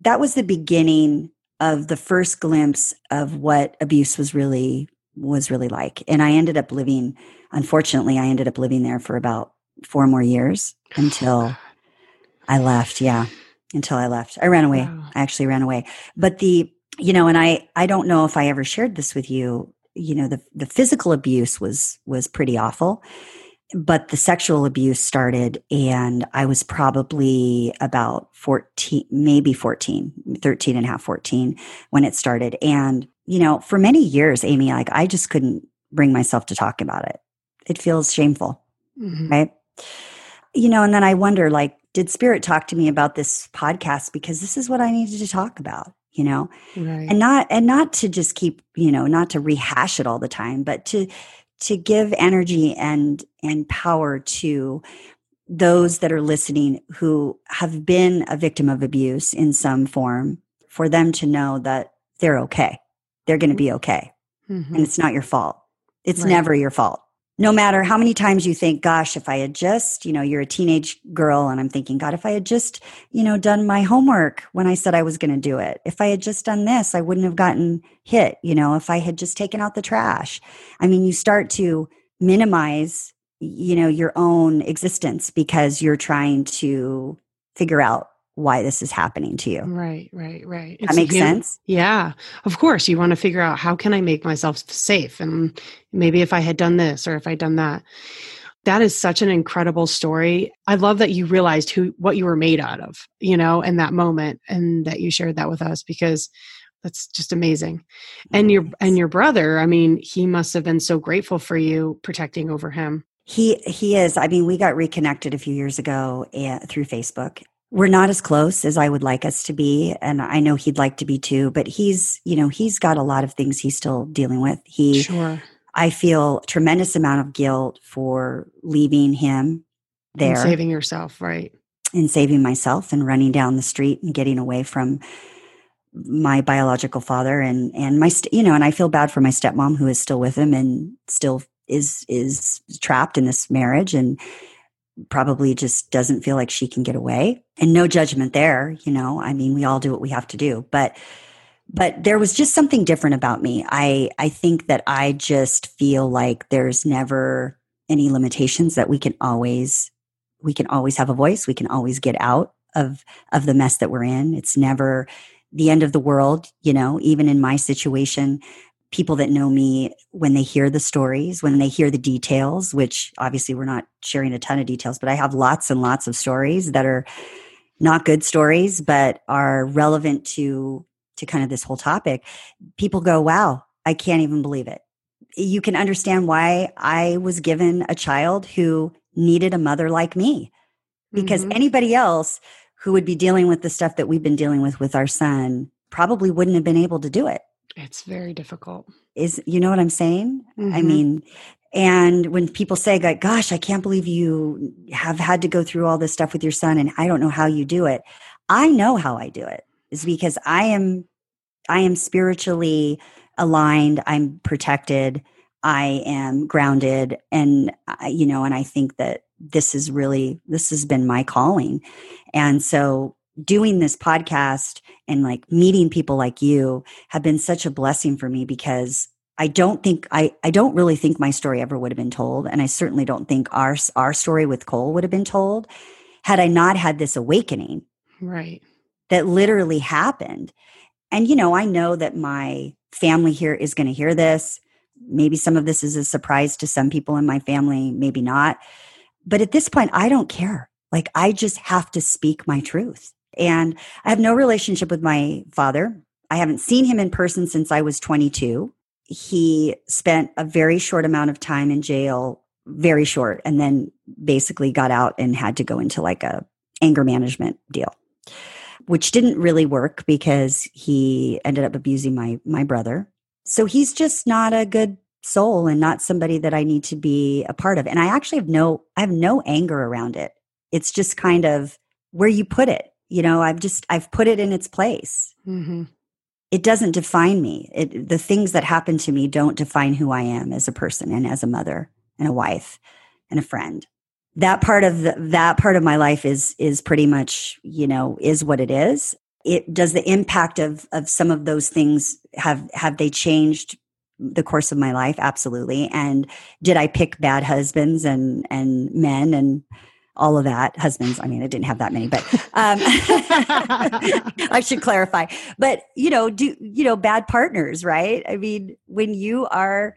That was the beginning of the first glimpse of what abuse was really was really like. And I ended up living unfortunately I ended up living there for about 4 more years oh, until I left, yeah. Until I left. I ran away. Wow. I actually ran away. But the you know, and I I don't know if I ever shared this with you, you know, the the physical abuse was was pretty awful. But the sexual abuse started and i was probably about 14 maybe 14 13 and a half 14 when it started and you know for many years amy like i just couldn't bring myself to talk about it it feels shameful Mhm. right you know and then i wonder like did spirit talk to me about this podcast because this is what i needed to talk about you know Right. and not and not to just keep you know not to rehash it all the time but to to give energy and and power to those that are listening who have been a victim of abuse in some form for them to know that they're okay. They're going to be okay. Mhm. and it's not your fault. It's Right. never your fault no matter how many times you think gosh if i had just you know you're a teenage girl and i'm thinking god if i had just you know done my homework when i said i was going to do it if i had just done this i wouldn't have gotten hit you know if i had just taken out the trash. I mean you start to minimize you know your own existence because you're trying to figure out why this is happening to you Right, right, right. that makes you know, sense Yeah, of course. You want to figure out how can I make myself safe, and maybe if I had done this or if I'd done that. That is such an incredible story. I love that you realized who what you were made out of, you know, in that moment, and that you shared that with us because that's just amazing. And your and your brother, I mean, he must have been so grateful for you protecting over him. He he is. I mean, we got reconnected a few years ago uh, through Facebook. We're not as close as I would like us to be, and I know he'd like to be too. But he's, you know, he's got a lot of things he's still dealing with. He, Sure. I feel tremendous amount of guilt for leaving him And there saving yourself, right? and saving myself and running down the street and getting away from my biological father and and my st- you know and I feel bad for my stepmom who is still with him and still is is trapped in this marriage and probably just doesn't feel like she can get away. And no judgment there you know i mean we all do what we have to do but but there was just something different about me. I i think that i just feel like there's never any limitations that we can always we can always have a voice. We can always get out of of the mess that we're in. It's never the end of the world you know even in my situation people that know me when they hear the stories when they hear the details which obviously we're not sharing a ton of details but i have lots and lots of stories that are not good stories but are relevant to to kind of this whole topic. People go wow i can't even believe it. You can understand why i was given a child who needed a mother like me. Because Mhm. anybody else who would be dealing with the stuff that we've been dealing with with our son probably wouldn't have been able to do it it's very difficult. is you know what i'm saying i Mhm. mean and when people say like gosh i can't believe you have had to go through all this stuff with your son and i don't know how you do it i know how i do it is because i am i am spiritually aligned i'm protected i am grounded and I, you know and i think that this is really this has been my calling and so doing this podcast and like meeting people like you have been such a blessing for me because I don't think I I don't really think my story ever would have been told and I certainly don't think our our story with Cole would have been told had I not had this awakening right. that literally happened. And you know, I know that my family here is going to hear this. Maybe some of this is a surprise to some people in my family, maybe not. But at this point I don't care. Like I just have to speak my truth. And I have no relationship with my father. I haven't seen him in person since I was 22. He spent a very short amount of time in jail, very short, and then basically got out and had to go into like a anger management deal, which didn't really work because he ended up abusing my my brother. So he's just not a good soul and not somebody that I need to be a part of. And I actually have no I have no anger around it. It's just kind of where you put it. You know, I've just I've put it in its place. hmm It doesn't define me. It, the things that happen to me don't define who I am as a person and as a mother and a wife and a friend. That part of the, that part of my life is is pretty much, you know, is what it is. It does the impact of of some of those things have have they changed the course of my life absolutely and did i pick bad husbands and and men and all of that husbands i mean i didn't have that many but um i should clarify but you know do you know bad partners right i mean when you are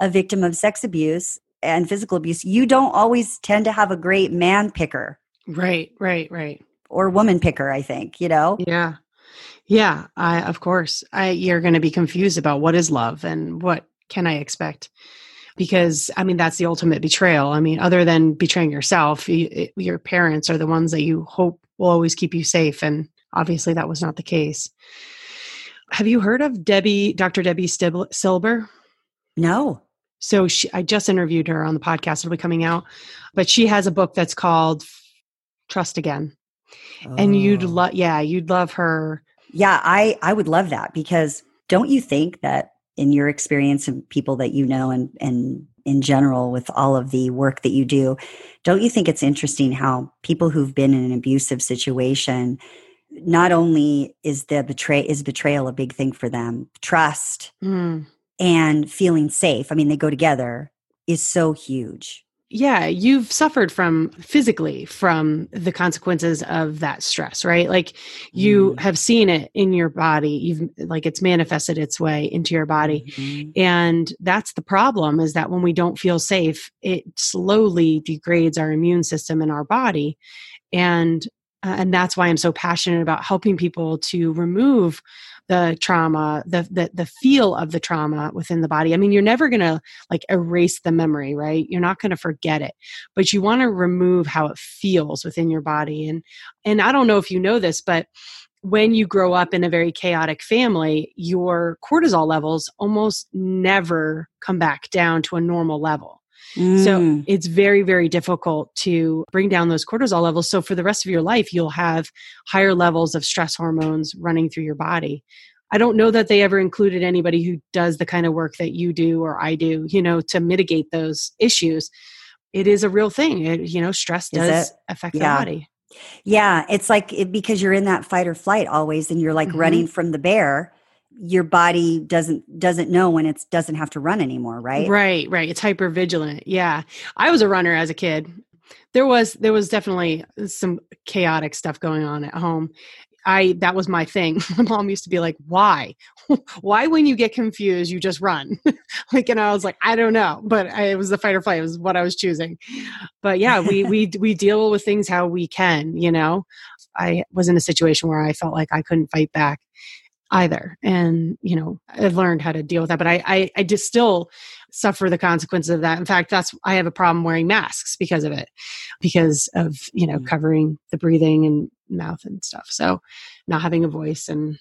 a victim of sex abuse and physical abuse, you don't always tend to have a great man picker Right, right, right. or woman picker, I think, you know? Yeah. Yeah, I of course. I you're going to be confused about what is love and what can I expect? Because I mean that's the ultimate betrayal. I mean other than betraying yourself, you, your parents are the ones that you hope will always keep you safe and obviously that was not the case. Have you heard of Debi Dr. Debi Stibl- Silber? No. So she, I just interviewed her on the podcast. It'll be coming out, but she has a book that's called Trust Again, and you'd Oh. love, yeah, you'd love her. Yeah, I I would love that because don't you think that in your experience and people that you know and and in general with all of the work that you do, don't you think it's interesting how people who've been in an abusive situation not only is the betray is betrayal a big thing for them, trust Mm. and feeling safe. I mean, they go together is so huge. Yeah, you've suffered from physically from the consequences of that stress, right? Like you Mm. have seen it in your body. You've like it's manifested its way into your body. Mhm. And that's the problem is that when we don't feel safe, it slowly degrades our immune system in our body. And uh, and that's why I'm so passionate about helping people to remove the trauma, the the the feel of the trauma within the body. I mean, you're never going to like erase the memory, right? You're not going to forget it. But you want to remove how it feels within your body and and I don't know if you know this, but when you grow up in a very chaotic family, your cortisol levels almost never come back down to a normal level. So Mm. it's very, very difficult to bring down those cortisol levels. So for the rest of your life, you'll have higher levels of stress hormones running through your body. I don't know that they ever included anybody who does the kind of work that you do or I do, you know, to mitigate those issues. It is a real thing. It, you know, stress does affect Yeah. the body. Yeah, it's like it, because you're in that fight or flight always and you're like Mhm. running from the bear, your body doesn't doesn't know when it doesn't have to run anymore, right? Right, right. It's hyper vigilant. Yeah. I was a runner as a kid. There was there was definitely some chaotic stuff going on at home. I that was my thing. My mom used to be like, "Why? Why when you get confused, you just run?" like and I was like, "I don't know." But I, it was the fight or flight. It was what I was choosing. But yeah, we we we deal with things how we can, you know. I was in a situation where I felt like I couldn't fight back either and you know i've learned how to deal with that but i i, I just still suffer the consequences of that in fact that's i have a problem wearing masks because of it because of you know Mm. covering the breathing and mouth and stuff so not having a voice and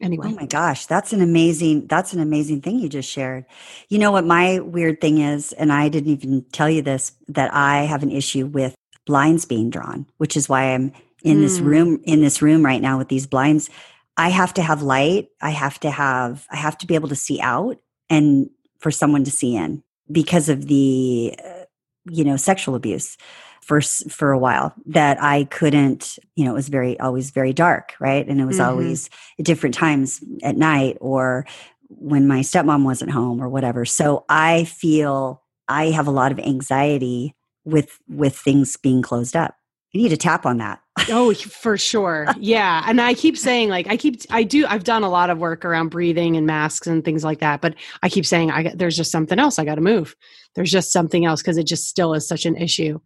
anyway Oh my gosh, that's an amazing that's an amazing thing you just shared. You know what my weird thing is and I didn't even tell you this that I have an issue with blinds being drawn, which is why I'm in this Mm. room in this room right now with these blinds. I have to have light. I have to have I have to be able to see out and for someone to see in because of the uh, you know sexual abuse for for a while that I couldn't you know it was very always very dark right and it was Mhm. always at different times at night or when my stepmom wasn't home or whatever so I feel I have a lot of anxiety with with things being closed up you need to tap on that oh for sure. Yeah. And i keep saying like i keep i do i've done a lot of work around breathing and masks and things like that but i keep saying i there's just something else i got to move. There's just something else because it just still is such an issue.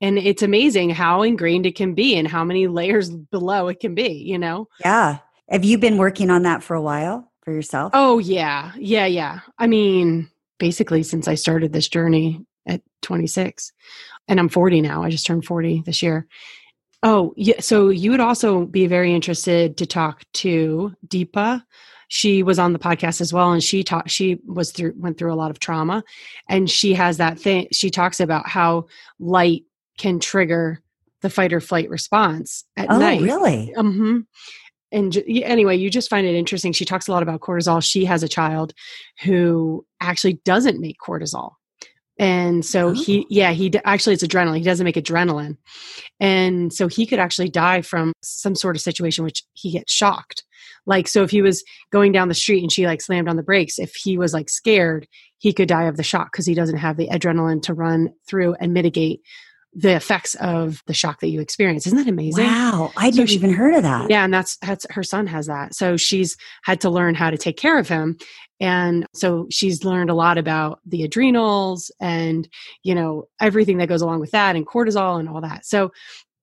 And it's amazing how ingrained it can be and how many layers below it can be you know? Yeah. Have you been working on that for a while for yourself? Oh yeah. Yeah yeah. I mean basically since i started this journey at 26 and i'm 40 now. I just turned 40 this year Oh, yeah. So you would also be very interested to talk to Deepa. She was on the podcast as well, and she talked. She was through went through a lot of trauma, and she has that thing. She talks about how light can trigger the fight or flight response at oh night. really hmm And anyway, you just find it interesting. She talks a lot about cortisol. She has a child who actually doesn't make cortisol. And so Oh. he, yeah, he actually it's adrenaline. He doesn't make adrenaline. And so he could actually die from some sort of situation which he gets shocked. Like, so if he was going down the street and she like slammed on the brakes, if he was like scared, he could die of the shock because he doesn't have the adrenaline to run through and mitigate the effects of the shock that you experience. Isn't that amazing? Wow, I So she- even heard of that. Yeah, and that's that's her son has that. So she's had to learn how to take care of him. And so she's learned a lot about the adrenals and, you know, everything that goes along with that and cortisol and all that. So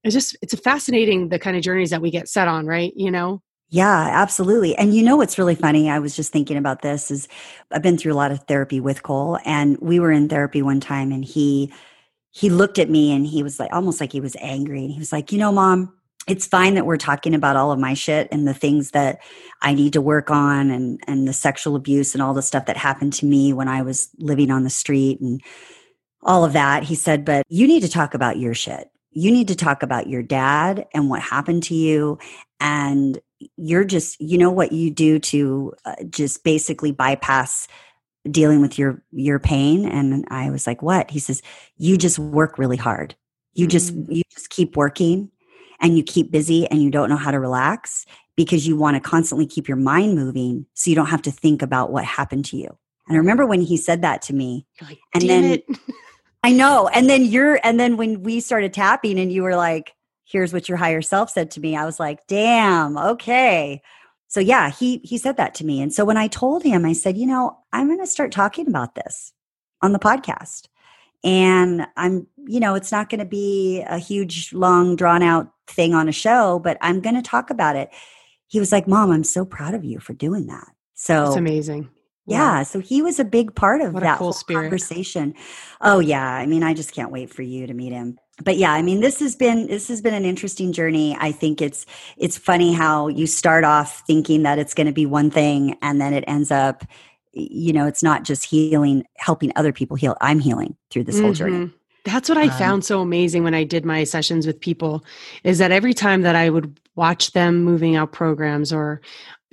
it's just it's a fascinating the kind of journeys that we get set on, right? You know? Yeah, absolutely. And you know what's really funny? I was just thinking about this is I've been through a lot of therapy with Cole and we were in therapy one time and he he looked at me and he was like almost like he was angry and he was like, "You know, mom, it's fine that we're talking about all of my shit and the things that I need to work on and and the sexual abuse and all the stuff that happened to me when I was living on the street and all of that." He said, "But you need to talk about your shit. You need to talk about your dad and what happened to you and you're just you know what you do to uh, just basically bypass dealing with your your pain and i was like what he says you just work really hard you just Mm. you just keep working and you keep busy and you don't know how to relax because you want to constantly keep your mind moving so you don't have to think about what happened to you and i remember when he said that to me like, And then- I know. And then you're, and then when we started tapping and you were like, here's what your higher self said to me, I was like, damn, okay. So yeah, he, he said that to me. And so when I told him, I said, you know, I'm going to start talking about this on the podcast. And I'm, you know, it's not going to be a huge, long, drawn out thing on a show, but I'm going to talk about it. He was like, Mom, I'm so proud of you for doing that. So It's amazing. Yeah, so he was a big part of What that cool whole conversation. Oh yeah, I mean, I just can't wait for you to meet him. But yeah, I mean, this has been this has been an interesting journey. I think it's it's funny how you start off thinking that it's going to be one thing, and then it ends up, you know, it's not just healing, helping other people heal. I'm healing through this whole journey. Mhm. That's what I Um, found so amazing when I did my sessions with people is that every time that I would watch them moving out programs or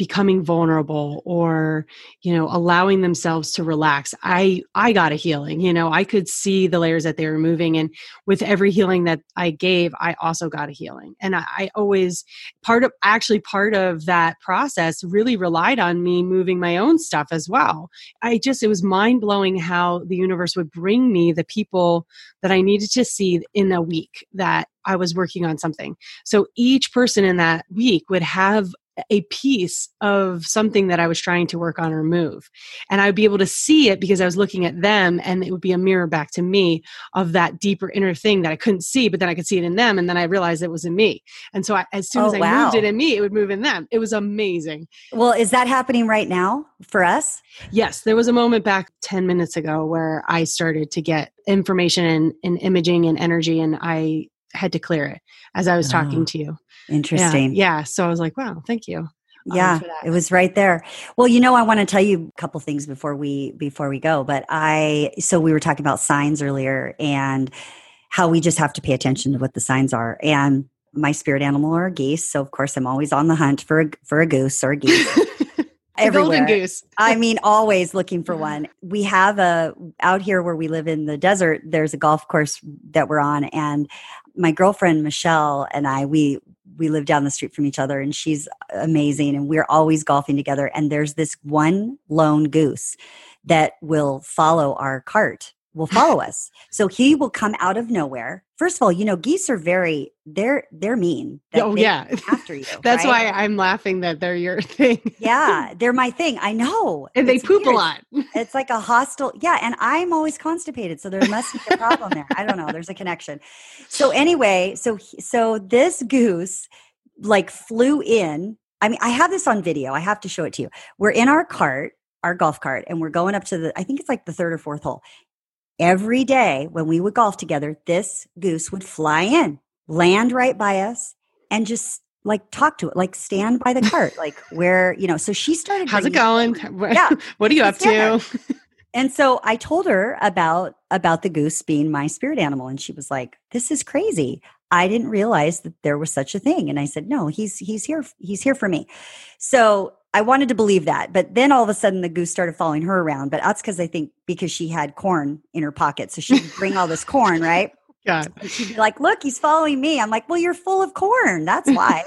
becoming vulnerable or you know allowing themselves to relax. I i got a healing you know i could see the layers that they were moving and with every healing that i gave i also got a healing. And i, I always part of actually part of that process really relied on me moving my own stuff as well. I just it was mind-blowing how the universe would bring me the people that i needed to see in a week that i was working on something. So each person in that week would have a piece of something that I was trying to work on or move. And I'd be able to see it because I was looking at them and it would be a mirror back to me of that deeper inner thing that I couldn't see, but then I could see it in them. And then I realized it was in me. And so I, as soon Oh, as I wow. moved it in me, it would move in them. It was amazing. Well, is that happening right now for us? Yes, there was a moment back 10 minutes ago where I started to get information and, and imaging and energy, and I had to clear it as I was Oh, talking to you. Interesting. Yeah, yeah. So I was like, wow, thank you. um, yeah that. it was right there well you know i want to tell you a couple things before we before we go but i so we were talking about signs earlier and how we just have to pay attention to what the signs are and my spirit animal are geese so of course i'm always on the hunt for a for a goose or a geese golden goose. I mean, always looking for one. We have a out here where we live in the desert. There's a golf course that we're on, and my girlfriend Michelle and I we we live down the street from each other, and she's amazing, and we're always golfing together. And there's this one lone goose that will follow our cart. Will follow us. So he will come out of nowhere. First of all, you know, geese are very they're they're mean. Oh, they yeah. after you. That's right? why I'm laughing that they're your thing. Yeah, they're my thing. I know. and they It's poop a lot. It's like a hostile, yeah. And I'm always constipated, so there must be a problem there. I don't know. There's a connection. So anyway, so so this goose like flew in. I mean, I have this on video. I have to show it to you. We're in our cart, our golf cart, and we're going up to the. I think it's like the third or fourth hole. Every day when we would golf together, this goose would fly in, land right by us, and just like talk to it, like stand by the cart, like where you know. So she started. How's it going? Yeah. What are you up to? and so I told her about about the goose being my spirit animal and she was like, "This is crazy. I didn't realize that there was such a thing." And I said, "No, he's he's here he's here for me." So I wanted to believe that, but then all of a sudden the goose started following her around. But that's because I think because she had corn in her pocket, so she'd bring all this corn, right? And she'd be like, "Look, he's following me." I'm like, "Well, you're full of corn. That's why."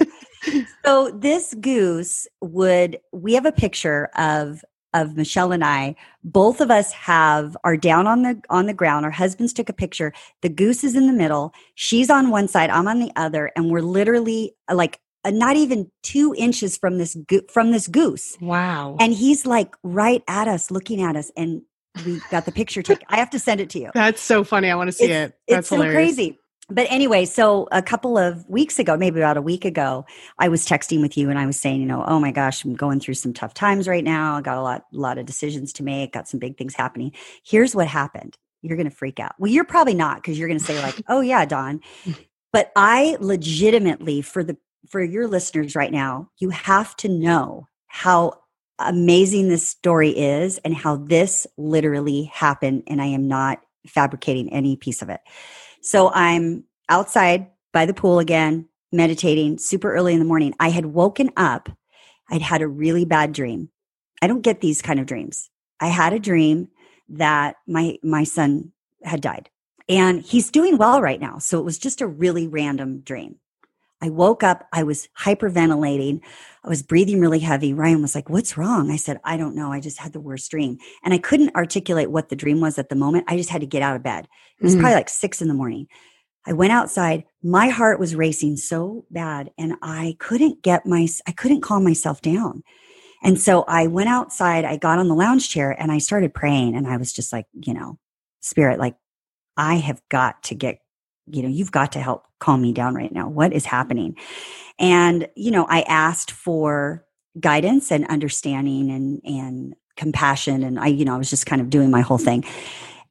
so this goose would. We have a picture of of Michelle and I. Both of us have are down on the on the ground. Our husbands took a picture. The goose is in the middle. She's on one side. I'm on the other, and we're literally like Uh, not even two inches from this go- from this goose. Wow. And he's like right at us, looking at us, and we got the picture taken. I have to send it to you. That's so funny. I want to see it's, it. That's it's so hilarious. crazy. But anyway, so a couple of weeks ago, maybe about a week ago, I was texting with you and I was saying, you know, oh my gosh, I'm going through some tough times right now. I got a lot, lot of decisions to make, got some big things happening. Here's what happened. You're going to freak out. Well, you're probably not because you're going to say like, oh yeah, Dawn. But I legitimately, for the for your listeners right now, you have to know how amazing this story is and how this literally happened. And I am not fabricating any piece of it. So I'm outside by the pool again, meditating super early in the morning. I had woken up. I'd had a really bad dream. I don't get these kind of dreams. I had a dream that my my son had died. And he's doing well right now. So it was just a really random dream. I woke up, I was hyperventilating. I was breathing really heavy. Ryan was like, What's wrong? I said, I don't know. I just had the worst dream. And I couldn't articulate what the dream was at the moment. I just had to get out of bed. It was Mhm. probably like six in the morning. I went outside. My heart was racing so bad, and I couldn't get my, I couldn't calm myself down. And so I went outside. I got on the lounge chair and I started praying. And I was just like, you know, spirit, like, I have got to get, you know, you've got to help calm me down right now. What is happening? And, you know, I asked for guidance and understanding and, and compassion. And I, you know, I was just kind of doing my whole thing.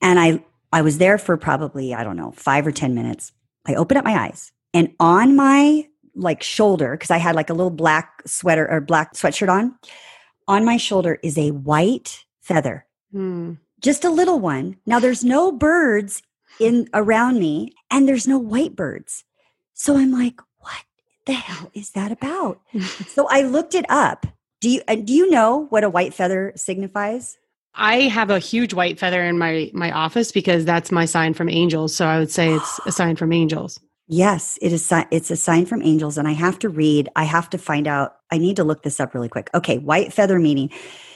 And I, I was there for probably, I don't know, five or 10 minutes. I opened up my eyes and on my like shoulder, because I had like a little black sweater or black sweatshirt on, on my shoulder is a white feather Hmm. just a little one. Now there's no birds in around me and there's no white birds. So I'm like, what the hell is that about? so I looked it up. Do you uh, do you know what a white feather signifies? I have a huge white feather in my my office because that's my sign from angels. So I would say it's a sign from angels. Yes, it is it's a sign from angels and I have to read, I have to find out. I need to look this up really quick. Okay, white feather meaning.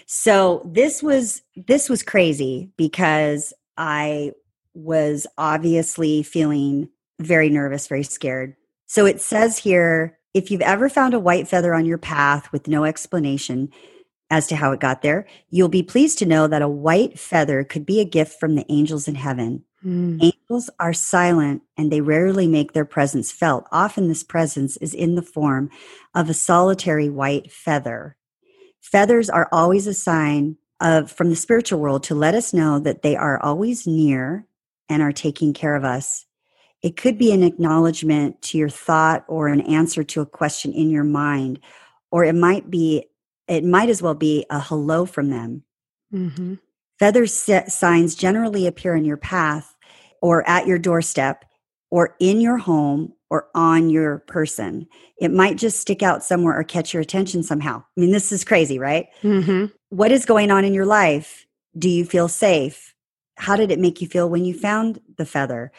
So this was this was crazy because I was obviously feeling very nervous, very scared. So it says here if you've ever found a white feather on your path with no explanation as to how it got there, you'll be pleased to know that a white feather could be a gift from the angels in heaven. Hmm. Angels are silent and they rarely make their presence felt. Often, this presence is in the form of a solitary white feather. Feathers are always a sign of from the spiritual world to let us know that they are always near and are taking care of us. It could be an acknowledgement to your thought or an answer to a question in your mind, or it might be, it might as well be a hello from them. hmm Feather si- signs generally appear in your path or at your doorstep or in your home or on your person. It might just stick out somewhere or catch your attention somehow. I mean, this is crazy, right? hmm What is going on in your life? Do you feel safe? How did it make you feel when you found the feather?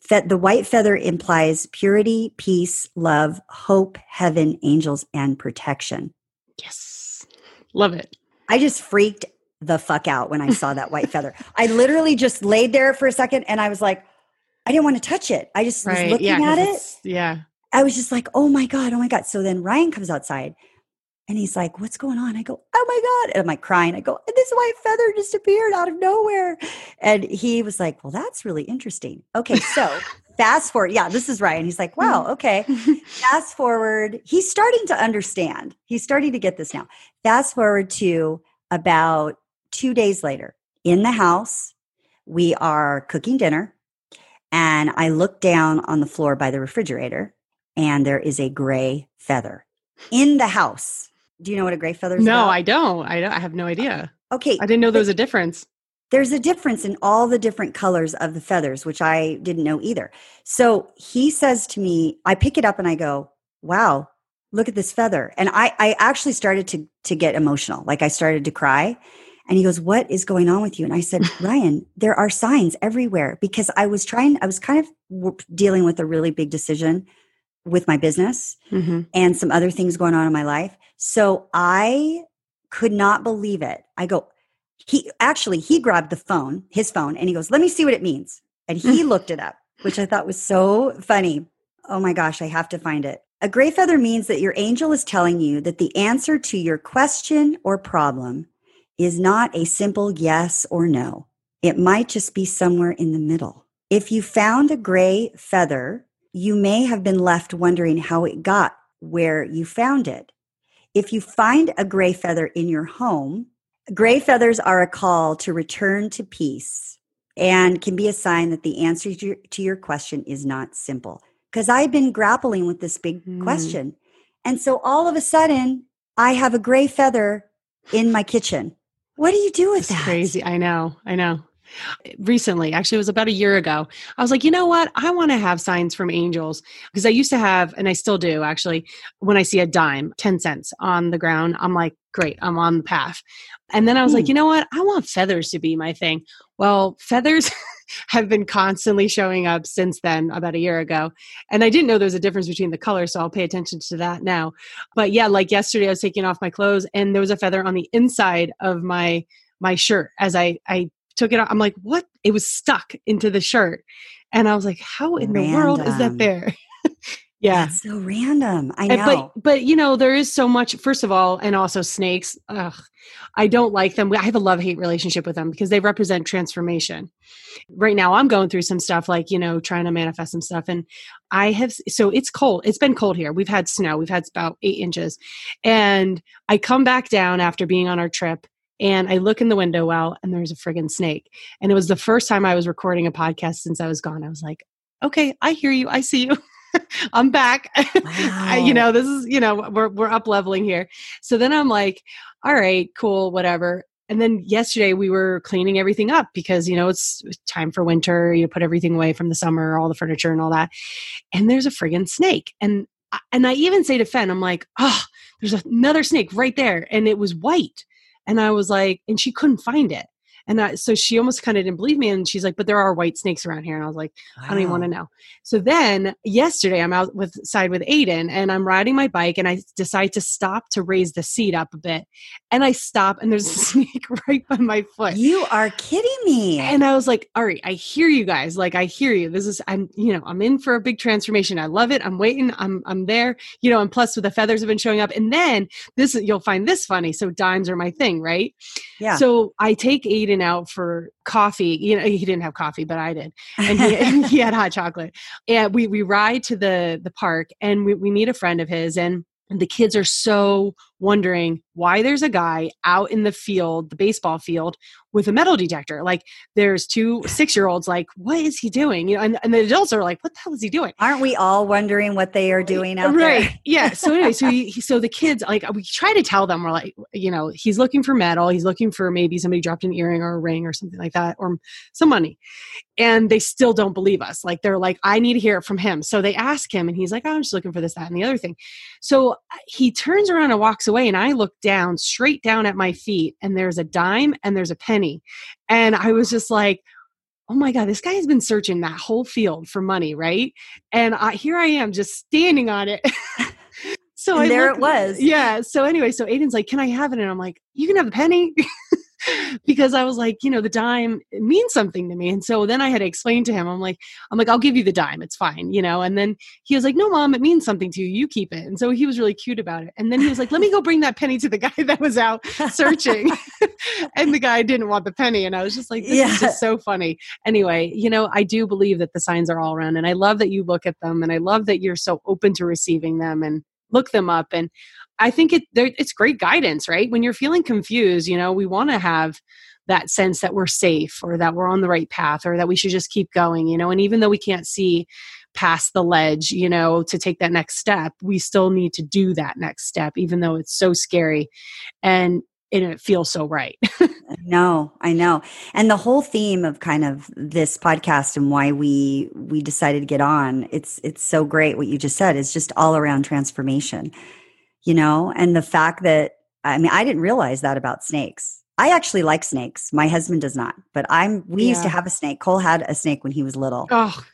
Fe- the white feather implies purity, peace, love, hope, heaven, angels, and protection. Yes. Love it. I just freaked the fuck out when I saw that white feather. I literally just laid there for a second and I was like, I didn't want to touch it. I just was looking Yeah. at it. Yeah. I was just like, oh my God, oh my God. So then Ryan comes outside and he's like, what's going on? I go, oh my God. And I'm like crying. I go, this white feather just appeared out of nowhere. And he was like, well, that's really interesting. Okay. So fast forward. Yeah, this is Ryan. He's like, wow, mm-hmm. okay. Fast forward. He's starting to understand. He's starting to get this now. Fast forward to about two days later in the house. We are cooking dinner. And I look down on the floor by the refrigerator and there is a gray feather in the house. Do you know what a gray feather is? no, about? I don't. I don't. I have no idea. Okay, I didn't know there was a difference. there's a difference in all the different colors of the feathers, which I didn't know either. So he says to me, I pick it up and I go, wow, look at this feather. And I, I actually started to, to get emotional. Like I started to cry. And he goes, What is going on with you? And I said, Ryan, there are signs everywhere because I was trying, I was kind of dealing with a really big decision with my business hmm and some other things going on in my life. So I could not believe it. I go, he actually he grabbed the phone, his phone, and he goes, "Let me see what it means." And he looked it up, which I thought was so funny. Oh my gosh, I have to find it. A gray feather means that your angel is telling you that the answer to your question or problem is not a simple yes or no. It might just be somewhere in the middle. If you found a gray feather, you may have been left wondering how it got where you found it. If you find a gray feather in your home, gray feathers are a call to return to peace and can be a sign that the answer to your, question is not simple. Because I've been grappling with this big Mm. question. And so all of a sudden, I have a gray feather in my kitchen. What do you do with It's that? crazy. I know. I know. Recently, actually, it was about a year ago. I was like, you know what? I want to have signs from angels because I used to have, and I still do actually, when I see a dime, 10 cents on the ground, I'm like, great, I'm on the path. And then I was like, Hmm. you know what? I want feathers to be my thing. Well, feathers have been constantly showing up since then, about a year ago. And I didn't know there was a difference between the colors, so I'll pay attention to that now. But yeah, like yesterday, I was taking off my clothes and there was a feather on the inside of my my shirt as I I took it off. I'm like, what? It was stuck into the shirt. And I was like, how in the world is that there? yeah. That's so random. I And- know. But but you know there is so much. First of all, and also snakes. Ugh, I don't like them. I have a love hate relationship with them because they represent transformation. Right now, I'm going through some stuff like you know trying to manifest some stuff, and I have. So it's cold. It's been cold here. We've had snow. We've had about eight inches, and I come back down after being on our trip. And I look in the window well, and there's a friggin' snake. And it was the first time I was recording a podcast since I was gone. I was like, okay, I hear you. I see you. I'm back. I- you know, this is, you know, we're we're up leveling here. So then I'm like, all right, cool, whatever. And then yesterday we were cleaning everything up because, you know, it's time for winter. You put everything away from the summer, all the furniture and all that. And there's a friggin' snake. And and I even say to Fen, I'm like, oh, there's another snake right there. And it was white. And I was like, and she couldn't find it. And I, so she almost kind of didn't believe me. And she's like, but there are white snakes around here. And I was like, I don't even want to know. So then yesterday I'm out with side with Aiden and I'm riding my bike and I decide to stop to raise the seat up a bit. And I stop and there's a snake right by my foot. You are kidding me. And I was like, all right, I hear you guys. Like I hear you. This is I'm, you know, I'm in for a big transformation. I love it. I'm waiting. I'm I'm there. You know, and plus with the feathers have been showing up. And then this you'll find this funny. So dimes are my thing, right? yeah. So I take Aiden out for coffee. You know, he didn't have coffee, but I did and he, and he had hot chocolate. And we we ride to the the park, and we we meet a friend of his, and the kids are so wondering why there's a guy out in the field, the baseball field, with a metal detector. Like there's two six year olds, like what is he doing? You know, and, and the adults are like, what the hell is he doing? Aren't we all wondering what they are doing out right there? yeah so anyway so he, so the kids like we try to tell them we're like you know he's looking for metal he's looking for maybe somebody dropped an earring or a ring or something like that or some money and they still don't believe us like they're like i need to hear it from him so they ask him and he's like oh, i'm just looking for this that and the other thing so uh, he turns around and walks away and i look down straight down at my feet and there's a dime and there's a penny. And i was just like oh my god this guy has been searching that whole field for money right? And I, here i am just standing on it. So And there it was. yeah so anyway so aiden's like can i have it? And i'm like you can have the penny because i was like you know the dime means something to me. And so then i had to explain to him. I'm like i'm like i'll give you the dime. It's fine you know? And then he was like no mom it means something to you. You keep it. And so he was really cute about it. And then he was like let me go bring that penny to the guy that was out searching. And the guy didn't want the penny. And i was just like this Yeah. is just so funny. Anyway you know i do believe that the signs are all around. And i love that you look at them. And i love that you're so open to receiving them. And look them up and i think it it's great guidance right? When you're feeling confused you know we want to have that sense that we're safe or that we're on the right path or that we should just keep going you know? And even though we can't see past the ledge you know to take that next step we still need to do that next step even though it's so scary. And and it feels so right No, I know. And the whole theme of kind of this podcast and why we we decided to get on, it's it's so great what you just said is just all around transformation. You know, and the fact that I mean I didn't realize that about snakes. I actually like snakes. My husband does not, but I'm. We used to have a snake. Cole had a snake when he was little. Oh, God.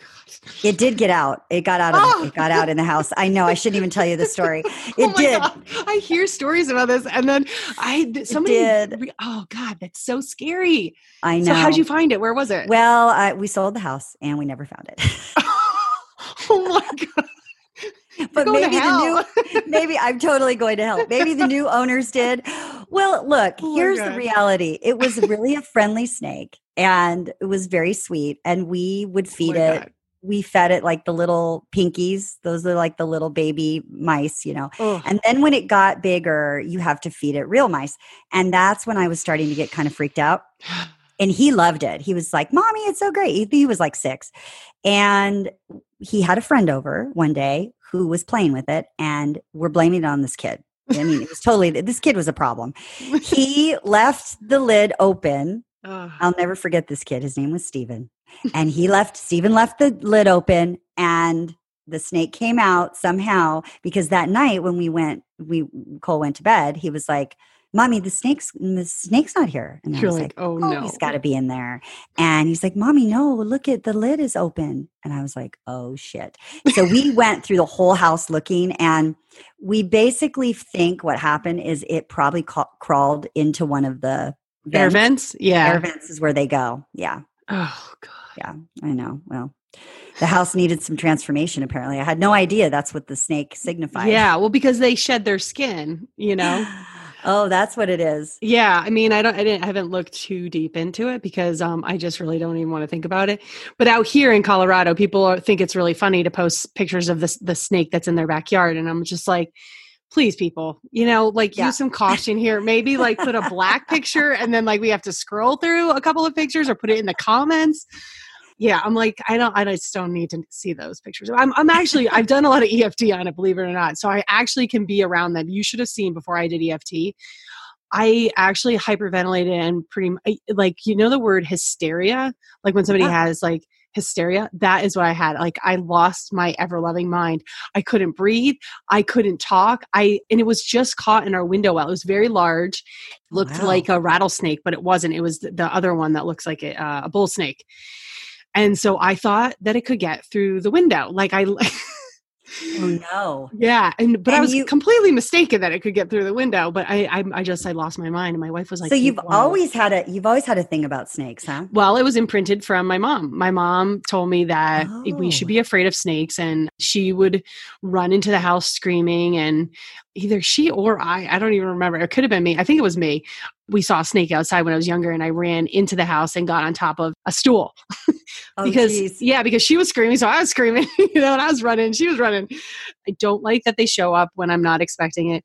It did get out. It got out of. Oh. It got out in the house. I know. I shouldn't even tell you the story. Oh it oh my did. God. I hear stories about this, and then I somebody. did. re- Oh God, that's so scary. I know. So how'd you find it? Where was it? Well, I, we sold the house and we never found it. oh my God. but maybe the new maybe I'm totally going to help. Maybe the new owners did. Well, look, Oh here's the reality. It was really a friendly snake and it was very sweet and we would Oh feed my it. God. We fed it like the little pinkies. Those are like the little baby mice, you know. Oh. And then when it got bigger, you have to feed it real mice. And that's when I was starting to get kind of freaked out. And he loved it. He was like, Mommy, it's so great. He, he was like six. And he had a friend over one day who was playing with it, and we're blaming it on this kid. I mean, it was totally, this kid was a problem. He left the lid open. Ugh. I'll never forget this kid. His name was Steven. And he left, Steven left the lid open, and the snake came out somehow because that night when we went, we, Cole went to bed, he was like, Mommy, the snake's the snake's not here. And I You're was like, oh oh, no. he's got to be in there. And he's like, Mommy, no, look at the lid is open. And I was like, oh shit. So we went through the whole house looking, and we basically think what happened is it probably ca- crawled into one of the Air vents. vents? Yeah. Air vents is where they go. Yeah, Oh God. yeah, I know. Well, the house needed some transformation. Apparently, I had no idea that's what the snake signified. Yeah. Well, because they shed their skin, you know. oh, that's what it is. Yeah, I mean, I don't, I didn't, I haven't looked too deep into it because um, I just really don't even want to think about it. But out here in Colorado, people are, think it's really funny to post pictures of the the snake that's in their backyard, and I'm just like, please, people, you know, like Yeah. use some caution here. Maybe like put a black picture, and then like we have to scroll through a couple of pictures or put it in the comments. Yeah, I'm like, I don't, I just don't need to see those pictures. I'm, I'm actually, I've done a lot of EFT on it, believe it or not. So I actually can be around them. You should have seen before I did EFT. I actually hyperventilated and pretty like you know the word hysteria like when somebody Yeah. has like hysteria that is what I had like I lost my ever loving mind I couldn't breathe I couldn't talk I and it was just caught in our window well it was very large looked Wow. like a rattlesnake but it wasn't it was the, the other one that looks like a, uh, a bull snake and so I thought that it could get through the window like I Oh no. Yeah, and but I was you- completely mistaken that it could get through the window. But I, I, I just, I lost my mind, and my wife was like, so you've "Wow." always had a you've always had a thing about snakes, huh? Well, it was imprinted from my mom. My mom told me that we should Oh. be afraid of snakes, and she would run into the house screaming. And either she or I, I don't even remember. It could have been me. I think it was me. We saw a snake outside when I was younger, and I ran into the house and got on top of a stool Oh, because geez. yeah, because she was screaming, so I was screaming, you know, and I was running, she was running. I don't like that they show up when I'm not expecting it,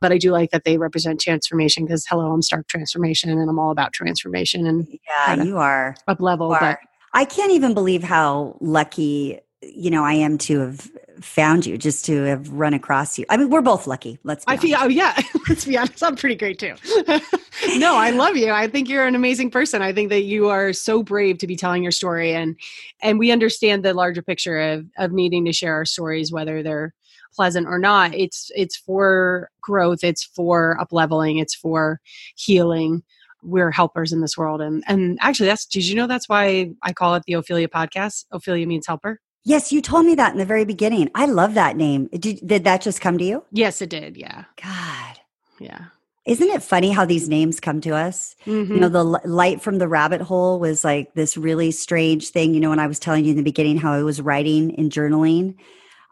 but I do like that they represent transformation because hello, I'm Stark Transformation, and I'm all about transformation and yeah, you are. up level. But. I can't even believe how lucky you know I am to have found you, just to have run across you. I mean, we're both lucky. Let's. Be I feel, oh yeah, let's be honest, I'm pretty great too. no, I love you. I think you're an amazing person. I think that you are so brave to be telling your story, and and we understand the larger picture of of needing to share our stories, whether they're pleasant or not. It's it's for growth. It's for up leveling. It's for healing. We're helpers in this world, and and actually, that's did you know that's why I call it the Ophelia podcast? Ophelia means helper. Yes, you told me that in the very beginning. I love that name. Did, did that just come to you? Yes, it did. Yeah, God, yeah. isn't it funny how these names come to us? Mhm. You know, the li- light from the rabbit hole was like this really strange thing. You know, when I was telling you in the beginning how I was writing and journaling,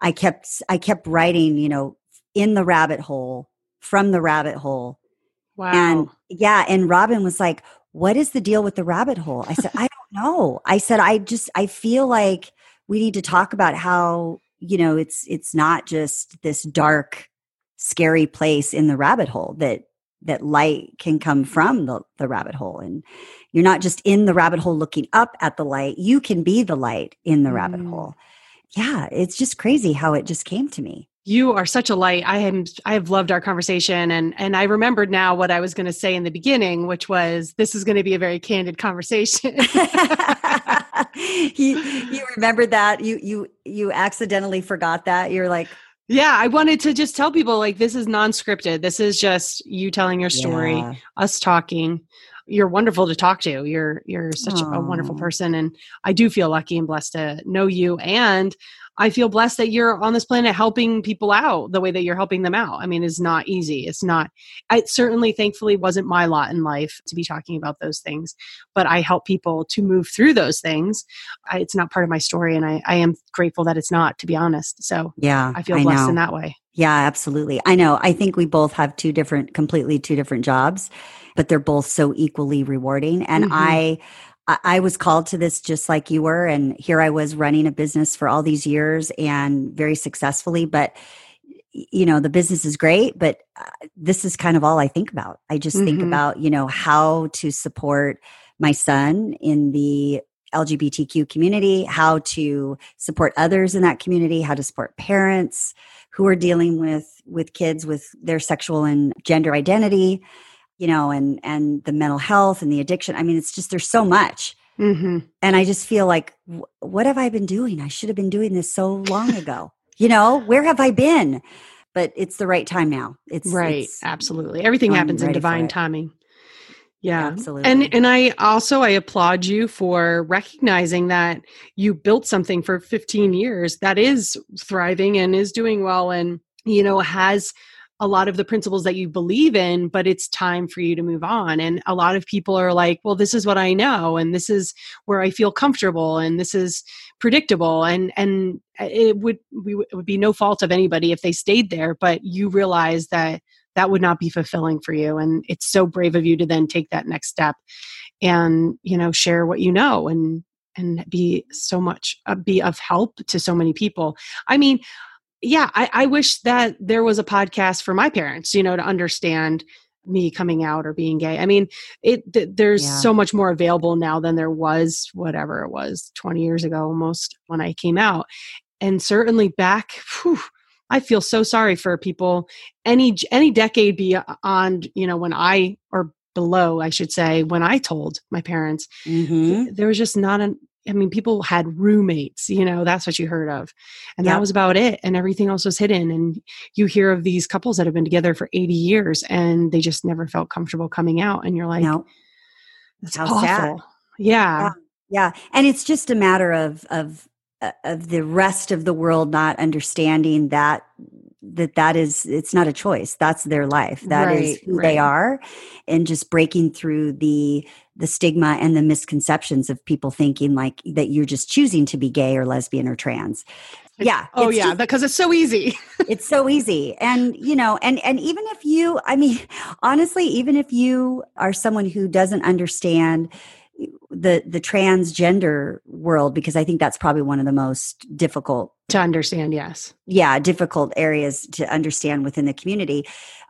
I kept I kept writing. You know, in the rabbit hole, from the rabbit hole, wow. And yeah, and Robin was like, What is the deal with the rabbit hole? I said, I don't know. I said, I just I feel like we need to talk about how, you know, it's it's not just this dark, scary place in the rabbit hole that that light can come from the, the rabbit hole. And you're not just in the rabbit hole looking up at the light, you can be the light in the rabbit Mm. hole. Yeah, it's just crazy how it just came to me. You are such a light. I am I have loved our conversation and and I remembered now what I was going to say in the beginning, which was this is going to be a very candid conversation. you, you remembered that you you you accidentally forgot that you're like Yeah, I wanted to just tell people like this is non-scripted. This is just you telling your story, Yeah. us talking. You're wonderful to talk to. You're you're such a wonderful person and I do feel lucky and blessed to know you and I feel blessed that you're on this planet helping people out the way that you're helping them out. I mean, it's not easy. It's not I certainly thankfully wasn't my lot in life to be talking about those things, but I help people to move through those things. I, it's not part of my story and I, I am grateful that it's not, to be honest. So Yeah. I feel blessed know. in that way. Yeah, absolutely. I know. I think we both have two different, completely two different jobs, but they're both so equally rewarding. And Mhm. I, I was called to this just like you were, and here I was running a business for all these years and very successfully. But you know, the business is great, but uh, this is kind of all I think about. I just think Mhm. about you know how to support my son in the LGBTQ community, how to support others in that community, how to support parents who are dealing with with kids with their sexual and gender identity, you know, and and the mental health and the addiction. I mean, it's just there's so much. hmm And I just feel like what have I been doing? I should have been doing this so long ago. You know, where have I been? But it's the right time now. It's Right. it's- Absolutely. Everything I'm happens in divine timing. Yeah. Absolutely. And and I also I applaud you for recognizing that you built something for 15 years that is thriving and is doing well and you know has a lot of the principles that you believe in but it's time for you to move on. And a lot of people are like well this is what I know and this is where I feel comfortable and this is predictable. And and it would we it would be no fault of anybody if they stayed there but you realize that that would not be fulfilling for you. And it's so brave of you to then take that next step and you know share what you know and and be so much uh, be of help to so many people. I mean yeah I, I wish that there was a podcast for my parents you know to understand me coming out or being gay i mean it th- there's Yeah. so much more available now than there was whatever it was 20 years ago almost when i came out and certainly back whew, i feel so sorry for people any any decade beyond you know when i or below i should say when i told my parents Mhm. there was just not an i mean people had roommates you know that's what you heard of and Yep. that was about it and everything else was hidden and you hear of these couples that have been together for 80 years and they just never felt comfortable coming out and you're like no. that's How awful sad. yeah Yeah, and it's just a matter of of Uh, of the rest of the world not understanding that that that is it's not a choice. That's their life. That is Right, who right. they are, and just breaking through the the stigma and the misconceptions of people thinking like that you're just choosing to be gay or lesbian or trans. Yeah. oh yeah because it's so easy it's so easy and you know and and even if you i mean honestly even if you are someone who doesn't understand the the transgender world because i think that's probably one of the most difficult to understand yes yeah difficult areas to understand within the community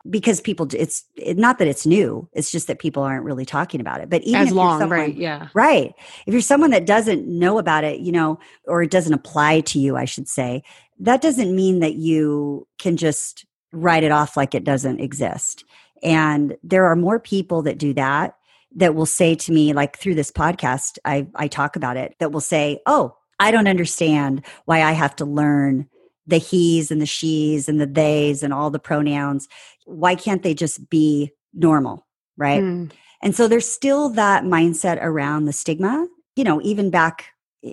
because people it's it, not that it's new it's just that people aren't really talking about it but even as long someone- right yeah Right. If you're someone that doesn't know about it, you know, or it doesn't apply to you, I should say, that doesn't mean that you can just write it off like it doesn't exist. And there are more people that do that that will say to me, like through this podcast, I, I talk about it, that will say, Oh, I don't understand why I have to learn the he's and the she's and the they's and all the pronouns. Why can't they just be normal? Right. Mm, And so there's still that mindset around the stigma, you know, even back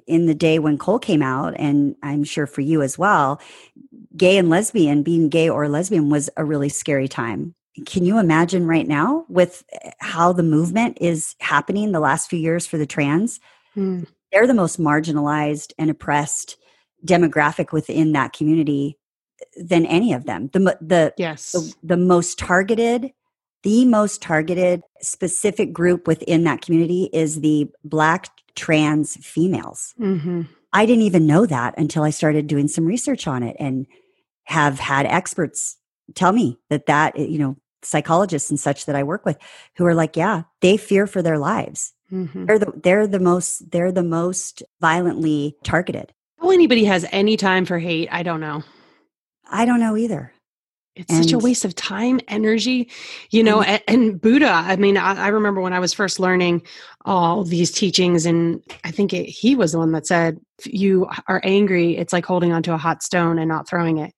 in the day when Cole came out, and I'm sure for you as well, gay and lesbian, being gay or lesbian was a really scary time. Can you imagine right now with how the movement is happening the last few years for the trans? mm, They're the most marginalized and oppressed demographic within that community than any of them. The, the, yes the, the most targeted the most targeted specific group within that community is the black trans females hmm i didn't even know that until i started doing some research on it and have had experts tell me that that eh, you know psychologists and such that i work with who are like yeah they fear for their lives hmm they're the they're the most they're the most violently targeted how anybody has any time for hate i don't know i don't know either it's such a waste of time, energy, you know. And- And, and Buddha, I mean, I, I remember when I was first learning all these teachings, and I think it, he was the one that said, "If you are angry, it's like holding onto a hot stone and not throwing it."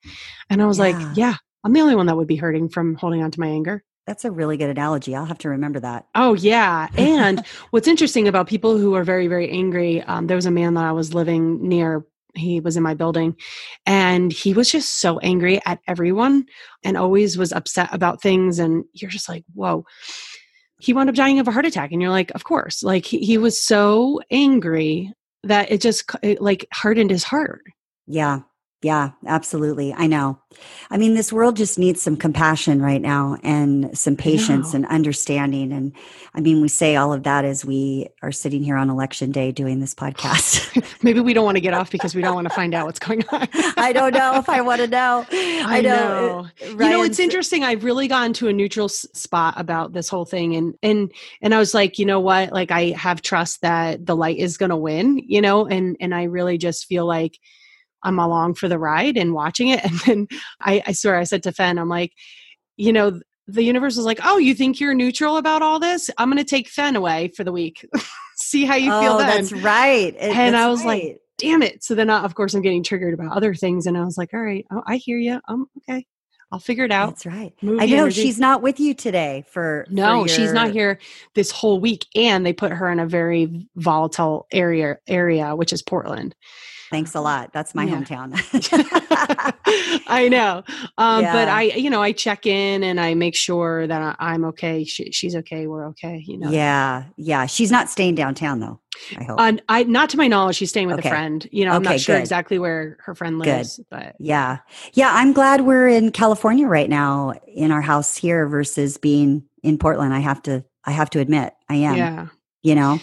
And I was like, Yeah. "Yeah, I'm the only one that would be hurting from holding on to my anger." That's a really good analogy. I'll have to remember that. Oh yeah, and what's interesting about people who are very very angry? Um, there was a man that I was living near. He was in my building, and he was just so angry at everyone, and always was upset about things. And you're just like, whoa. He wound up dying of a heart attack, and you're like, of course. Like he, he was so angry that it just it, like hardened his heart. Yeah. Yeah, absolutely. I know. I mean, this world just needs some compassion right now and some patience and understanding. And I mean, we say all of that as we are sitting here on election day doing this podcast. Maybe we don't want to get off because we don't want to find out what's going on. I don't know if I want to know. I know. Uh, you know it's interesting i've really gotten to a neutral spot about this whole thing and and and i was like you know what like i have trust that the light is going to win you know and and i really just feel like i'm along for the ride and watching it and then i i swear i said to fen i'm like you know the universe was like oh you think you're neutral about all this i'm going to take fen away for the week see how you feel oh, then that's right. It- And that's I was like, damn it. So then, uh, of course, I'm getting triggered about other things. And I was like, all right, oh, I hear you. I'm um, okay. I'll figure it out. that's right. Move I know energy. she's not with you today for for No, she's not here this whole week. And they put her in a very volatile area, area which is Portland. Thanks a lot. That's my Yeah. hometown. I know. Um, But I, you know, I check in and I make sure that I'm okay. She, she's okay. We're okay. You know? Yeah, yeah. She's not staying downtown though. I hope. Uh, I, not to my knowledge, she's staying with Okay. a friend. You know, I'm not sure good. exactly where her friend Good. lives, but yeah, yeah. I'm glad we're in California right now in our house here versus being in Portland. I have to, I have to admit, I am. yeah. You know,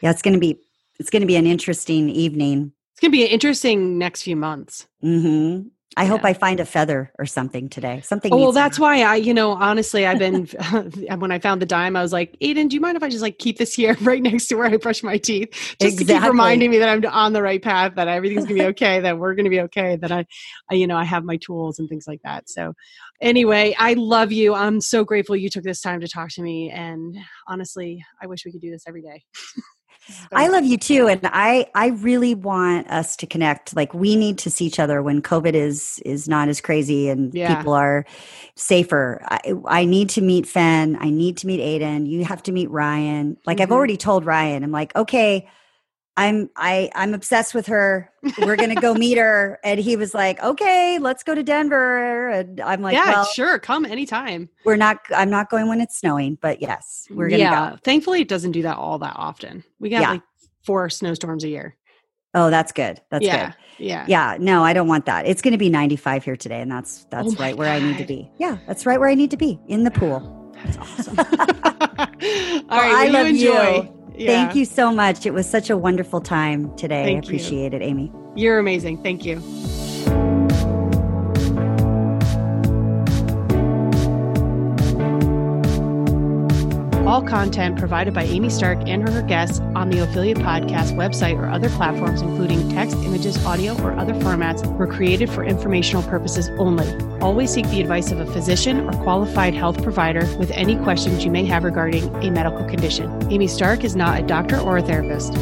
yeah. It's gonna be, it's gonna be an interesting evening. To be an interesting next few months. hmm I hope I find a feather or something today. Something. Oh, well, that's why I, you know, honestly, I've been, when I found the dime, I was like, Aiden, do you mind if I just like keep this here right next to where I brush my teeth? Just to keep reminding me that I'm on the right path, that everything's going to be okay, that we're going to be okay, that I, I, you know, I have my tools and things like that. So anyway, I love you. I'm so grateful you took this time to talk to me. And honestly, I wish we could do this every day. I love you too, and I I really want us to connect. Like we need to see each other when COVID is is not as crazy and Yeah. people are safer. I I need to meet Fen. I need to meet Aiden. You have to meet Ryan. Like I've Mhm. already told Ryan. I'm like, okay, I'm I I'm obsessed with her. We're gonna go meet her, and he was like, okay, let's go to Denver. And I'm like, yeah, well, sure. Come anytime. we're not. I'm not going when it's snowing, but yes, we're gonna yeah. go. Thankfully, it doesn't do that all that often. We get Yeah. like four snowstorms a year. Oh, that's good. That's yeah. good. Yeah. Yeah, no, I don't want that. It's going to be 95 here today, and that's oh that's Oh right where I need to be. Yeah, that's right where I need to be in the pool. That's awesome. All right. I well, you love enjoy. you. Thank you so much. It was such a wonderful time today. Thank I you. appreciate it, Amy. You're amazing. Thank you. All content provided by Amy Stark and her guests on the Ophelia Podcast website or other platforms, including text, images, audio, or other formats, were created for informational purposes only. Always seek the advice of a physician or qualified health provider with any questions you may have regarding a medical condition. Amy Stark is not a doctor or a therapist.